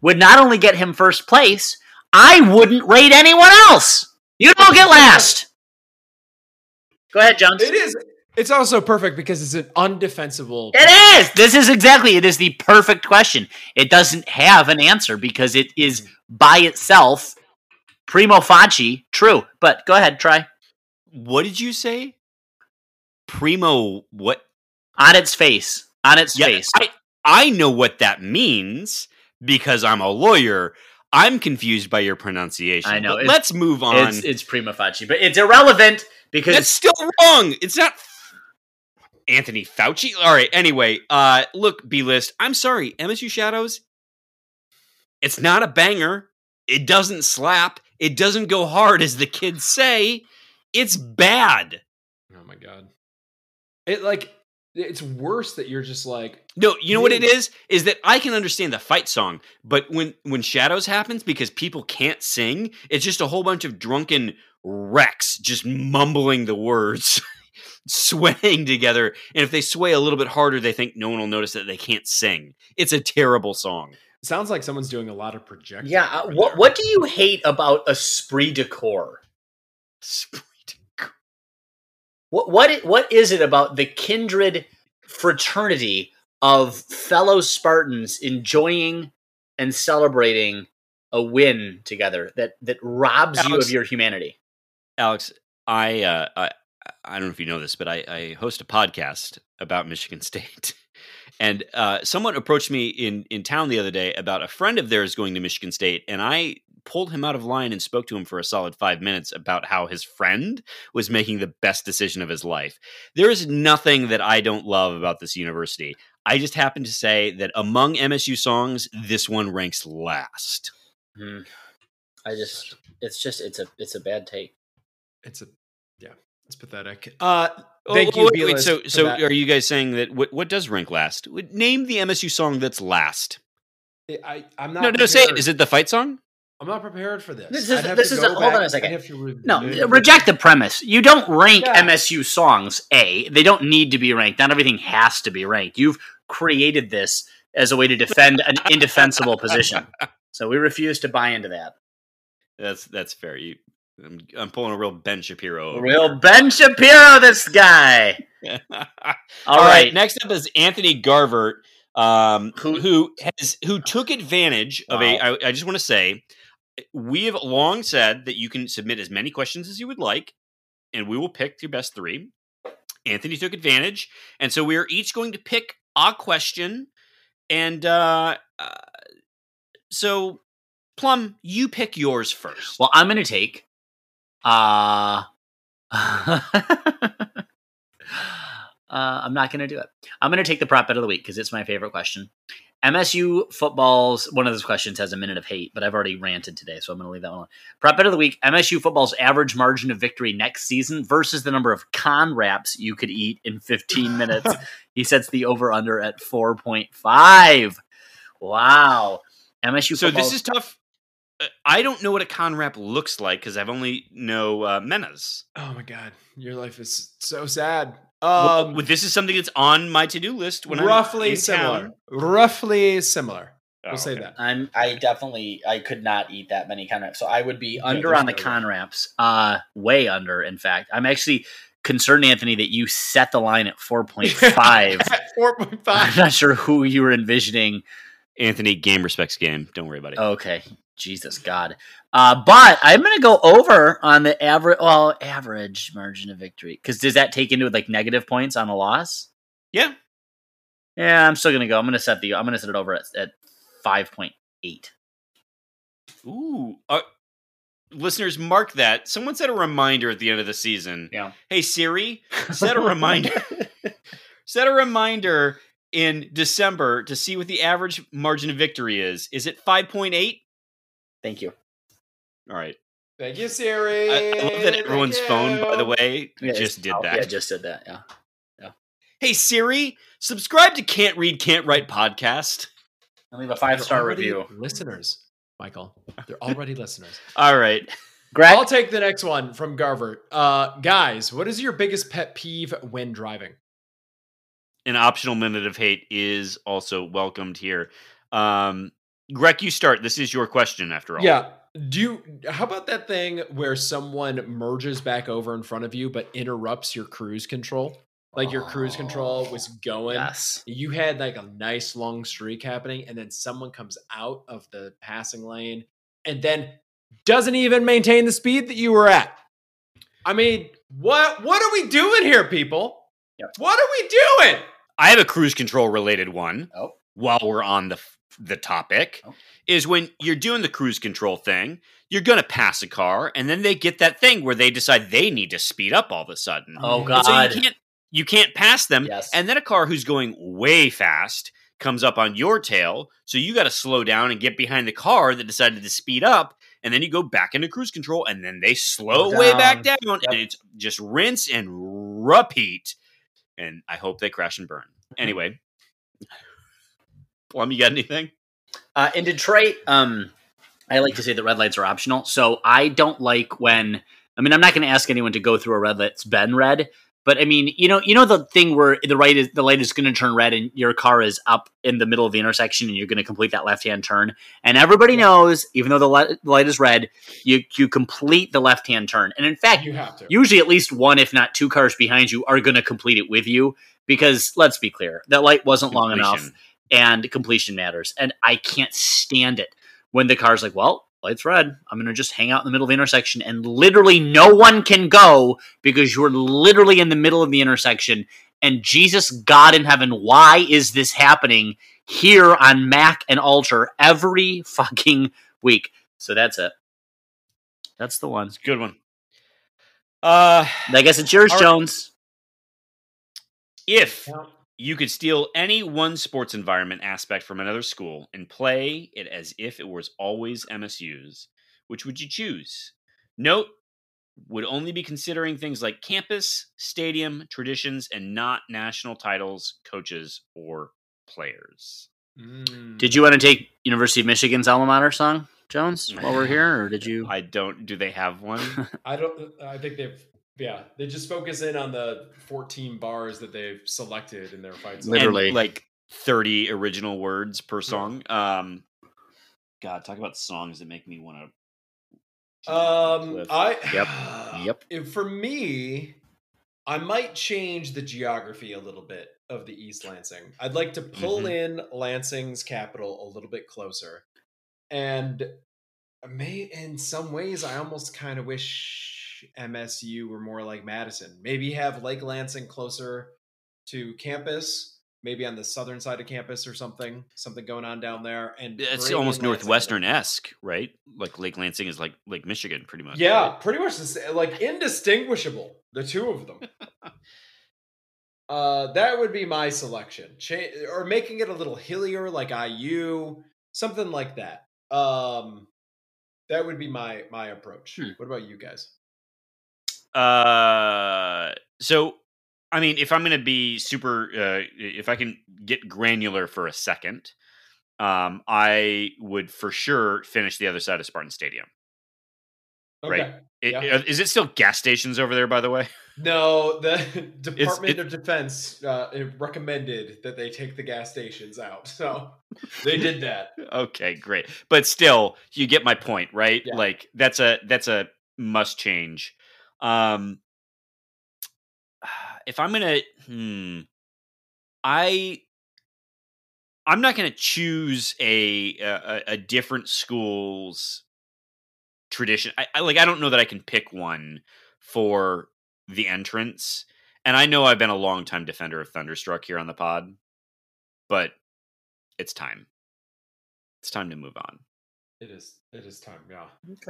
would not only get him first place, I wouldn't rate anyone else. You don't get last. Go ahead, Jones. It is. It's also perfect because it's an undefensible. It is. This is exactly. It is the perfect question. It doesn't have an answer because it is by itself primo facie true. But go ahead, try What did you say? Primo what? on its face. On its Yeah, face. I, I know what that means because I'm a lawyer. I'm confused by your pronunciation. I know, But let's move on. It's it's prima facie, but it's irrelevant because That's still wrong. It's not Anthony Fauci. All right. Anyway, uh, look, B list. I'm sorry, MSU Shadows. It's not a banger. It doesn't slap. It doesn't go hard, as the kids say. It's bad. Oh my god! It like it's worse that you're just like No, you know what it is is? That I can understand the fight song, but when when Shadows happens because people can't sing, it's just a whole bunch of drunken wrecks just mumbling the words, swaying together. And if they sway a little bit harder, they think no one will notice that they can't sing. It's a terrible song. It sounds like someone's doing a lot of projecting. yeah. uh, what there. what do you hate about esprit de corps? What what what is it about the kindred fraternity of fellow Spartans enjoying and celebrating a win together that that robs you of your humanity? Alex, I uh, I I don't know if you know this, but I, I host a podcast about Michigan State. And uh, someone approached me in, in town the other day about a friend of theirs going to Michigan State, and I pulled him out of line and spoke to him for a solid five minutes about how his friend was making the best decision of his life. There is nothing that I don't love about this university. I just happen to say that among MSU songs, this one ranks last. Hmm. I just it's just it's a it's a bad take. It's a yeah, it's pathetic. Uh, thank oh, you. wait, wait, so, so that. are you guys saying that what, what does rank last? Name the MSU song that's last. I, I'm not. No, no, say it. Is it the fight song? I'm not prepared for this. This is- this is a- hold on a second. I'd have to No, uh, reject the premise. You don't rank Yeah. MSU songs. A, they don't need to be ranked. Not everything has to be ranked. You've created this as a way to defend an indefensible position. So we refuse to buy into that. That's that's fair. You, I'm, I'm pulling a real Ben Shapiro. Real Ben Shapiro, this guy. here. All right. Next up is Anthony Garvert, um, Who- who has who took advantage of a. Wow. I, I just want to say, we have long said that you can submit as many questions as you would like, and we will pick your best three. Anthony took advantage, and so we are each going to pick a question, and uh, uh, so Plum, you pick yours first. Well, I'm going to take. Uh, Uh, I'm not going to do it. I'm going to take the prop bet of the week because it's my favorite question. MSU football's one of those questions has a minute of hate, but I've already ranted today, so I'm going to leave that one. alone. Prop bet of the week: MSU football's average margin of victory next season versus the number of con wraps you could eat in 15 minutes. he sets the over under at 4.5. Wow, MSU. so this is tough. I don't know what a con wrap looks like because I've only know uh, Menna's. Oh my god, your life is so sad. Um, well, this is something that's on my to do list when I'm roughly in similar. town. Roughly similar. Oh, We'll say okay. that. I'm I definitely I could not eat that many con wraps. So I would be Yeah, under on the no way. con wraps. Uh way under, in fact. I'm actually concerned, Anthony, that you set the line at four point five. four point five. I'm not sure who you were envisioning. Anthony, game respects game. Don't worry about it. Okay. Jesus God. Uh, but I'm gonna go over on the average well, average margin of victory. Because does that take into like negative points on a loss? Yeah. Yeah, I'm still gonna go. I'm gonna set the I'm gonna set it over at, at five point eight. Ooh. Uh, listeners, mark that. Someone set a reminder at the end of the season. Yeah. Hey Siri, set a reminder. set a reminder in December to see what the average margin of victory is. Is it 5.8? Thank you. All right. Thank you, Siri. I, I love that everyone's phone, by the way, Yeah, just did oh, that. Yeah, just did that. Yeah. Yeah. Hey Siri, subscribe to Can't Read, Can't Write podcast. And leave a five star review. Listeners, Michael. They're already listeners. All right. Greg, I'll take the next one from Garvert. Uh, guys, what is your biggest pet peeve when driving? An optional minute of hate is also welcomed here. Um, Greg, you start. This is your question after all. Yeah. Do you, how about that thing where someone merges back over in front of you but interrupts your cruise control? Like your cruise oh, control was going. yes. You had like a nice long streak happening, and then someone comes out of the passing lane and then doesn't even maintain the speed that you were at. I mean, what what are we doing here, people? Yep. What are we doing? I have a cruise control related one. Oh. While we're on the the topic, Oh. is when you're doing the cruise control thing, you're gonna pass a car, and then they get that thing where they decide they need to speed up all of a sudden. Oh God. so you can't you can't pass them, Yes. and then a car who's going way fast comes up on your tail, so you got to slow down and get behind the car that decided to speed up, and then you go back into cruise control, and then they slow Go way back down. down, and it's just rinse and repeat. And I hope they crash and burn. Mm. Anyway, Plum, you got anything? Uh, in Detroit, um, I like to say that red lights are optional. So I don't like when. I mean, I'm not going to ask anyone to go through a red that's been red, but I mean, you know, you know the thing where the right is the light is going to turn red and your car is up in the middle of the intersection and you're going to complete that left hand turn, and everybody knows, even though the light, the light is red, you you complete the left hand turn, and in fact, You have to. usually at least one, if not two cars behind you, are going to complete it with you because let's be clear, that light wasn't long enough. And completion matters. And I can't stand it when the car's like, well, light's red. I'm going to just hang out in the middle of the intersection and literally no one can go because you're literally in the middle of the intersection. And Jesus, God in heaven, why is this happening here on Mack and Alter every fucking week? So that's it. That's the one. It's a good one. Uh, I guess it's yours, All right. Jones. if Yeah. You could steal any one sports environment aspect from another school and play it as if it was always MSU's, which would you choose? Note, would only be considering things like campus, stadium, traditions, and not national titles, coaches, or players. Mm. Did you want to take University of Michigan's alma mater song, Jones, while we're here, or did you? I don't. Do they have one? I don't. I think they've. Yeah, they just focus in on the 14 bars that they've selected in their fights. Literally. And, like thirty original words per song. Um, God, talk about songs that make me want to. Um, I Yep. Yep. if- For me, I might change the geography a little bit of the East Lansing. I'd like to pull Mhm. in Lansing's capital a little bit closer, and may in some ways, I almost kind of wish MSU were more like Madison. Maybe have Lake Lansing closer to campus. Maybe on the southern side of campus or something, something going on down there, and It's almost northwestern esque, right? Like Lake Lansing is like Lake Michigan, pretty much. Yeah, right? pretty much the same, like indistinguishable. The two of them. uh, that would be my selection. Cha- or making it a little hillier, like IU, something like that. Um, that would be my my approach. Hmm. What about you guys? Uh, so I mean, if I'm going to be super, uh, if I can get granular for a second, um, I would for sure finish the other side of Spartan Stadium. Right. It- Yeah. uh, Is it still gas stations over there? By the way, No, the Department it- of Defense uh, recommended that they take the gas stations out, so they did that. okay, great. But still, you get my point, right? Yeah. Like that's a that's a must change. Um if I'm gonna hmm I I'm not gonna choose a a, a different school's tradition. I, I like I don't know that I can pick one for the entrance. And I know I've been a long time defender of Thunderstruck here on the pod, but it's time. It's time to move on. It is. It is time. Yeah.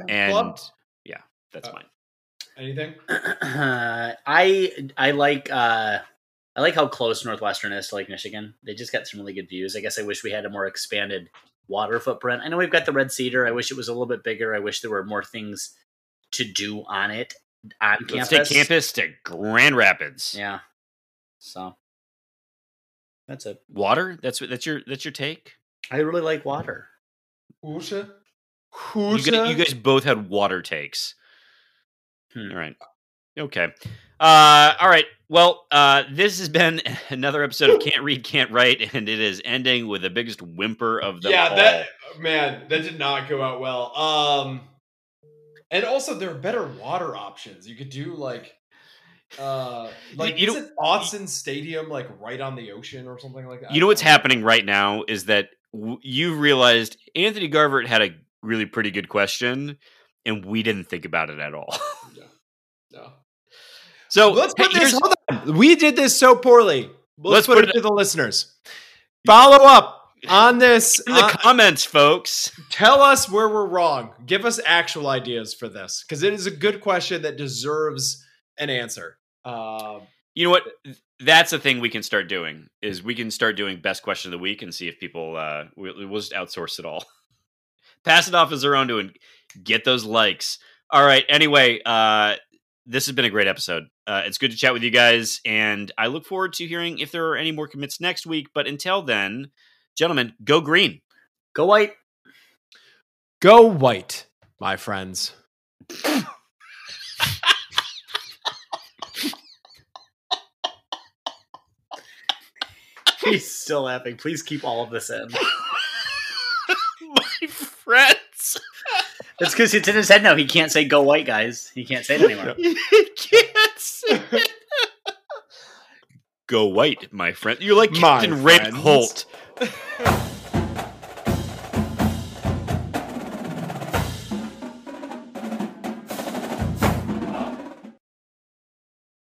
And Plum? yeah, that's Uh, mine. Anything? I I like uh I like how close Northwestern is to Lake Michigan. They just got some really good views. I guess I wish we had a more expanded water footprint. I know we've got the Red Cedar. I wish it was a little bit bigger. I wish there were more things to do on it on Let's campus. take campus to Grand Rapids. Yeah. So That's it. Water? That's that's your that's your take? I really like water. Usha? You guys, you guys both had water takes. Hmm. All right. Okay. Uh, all right. Well, uh, this has been another episode of Can't Read, Can't Write, and it is ending with the biggest whimper of them yeah, all. that man, that did not go out well. Um, and also there are better water options. You could do like, uh, like You is know- it Autzen Stadium, like right on the ocean or something like that. You know what's happening right now is that w- you realized Anthony Garvert had a really pretty good question, and we didn't think about it at all. No. So let's put hey, this. Hold on, we did this so poorly. Let's Let's, put, put it to the listeners. Follow up on this. in the uh, comments, folks. tell us where we're wrong. Give us actual ideas for this because it is a good question that deserves an answer. Um, You know what? That's the thing we can start doing is we can start doing best question of the week and see if people uh we'll, we'll just outsource it all. Pass it off as their own to and get those likes. All right. Anyway, uh this has been a great episode. Uh, it's good to chat with you guys, and I look forward to hearing if there are any more commits next week. But until then, gentlemen, go green. Go white. go white, my friends. He's still laughing. Please keep all of this in. My friends. It's because it's in his head now. He can't say "go white," guys. He can't say it anymore. You can't say it. Go white, my friend. You're like My Captain Red friends. Holt.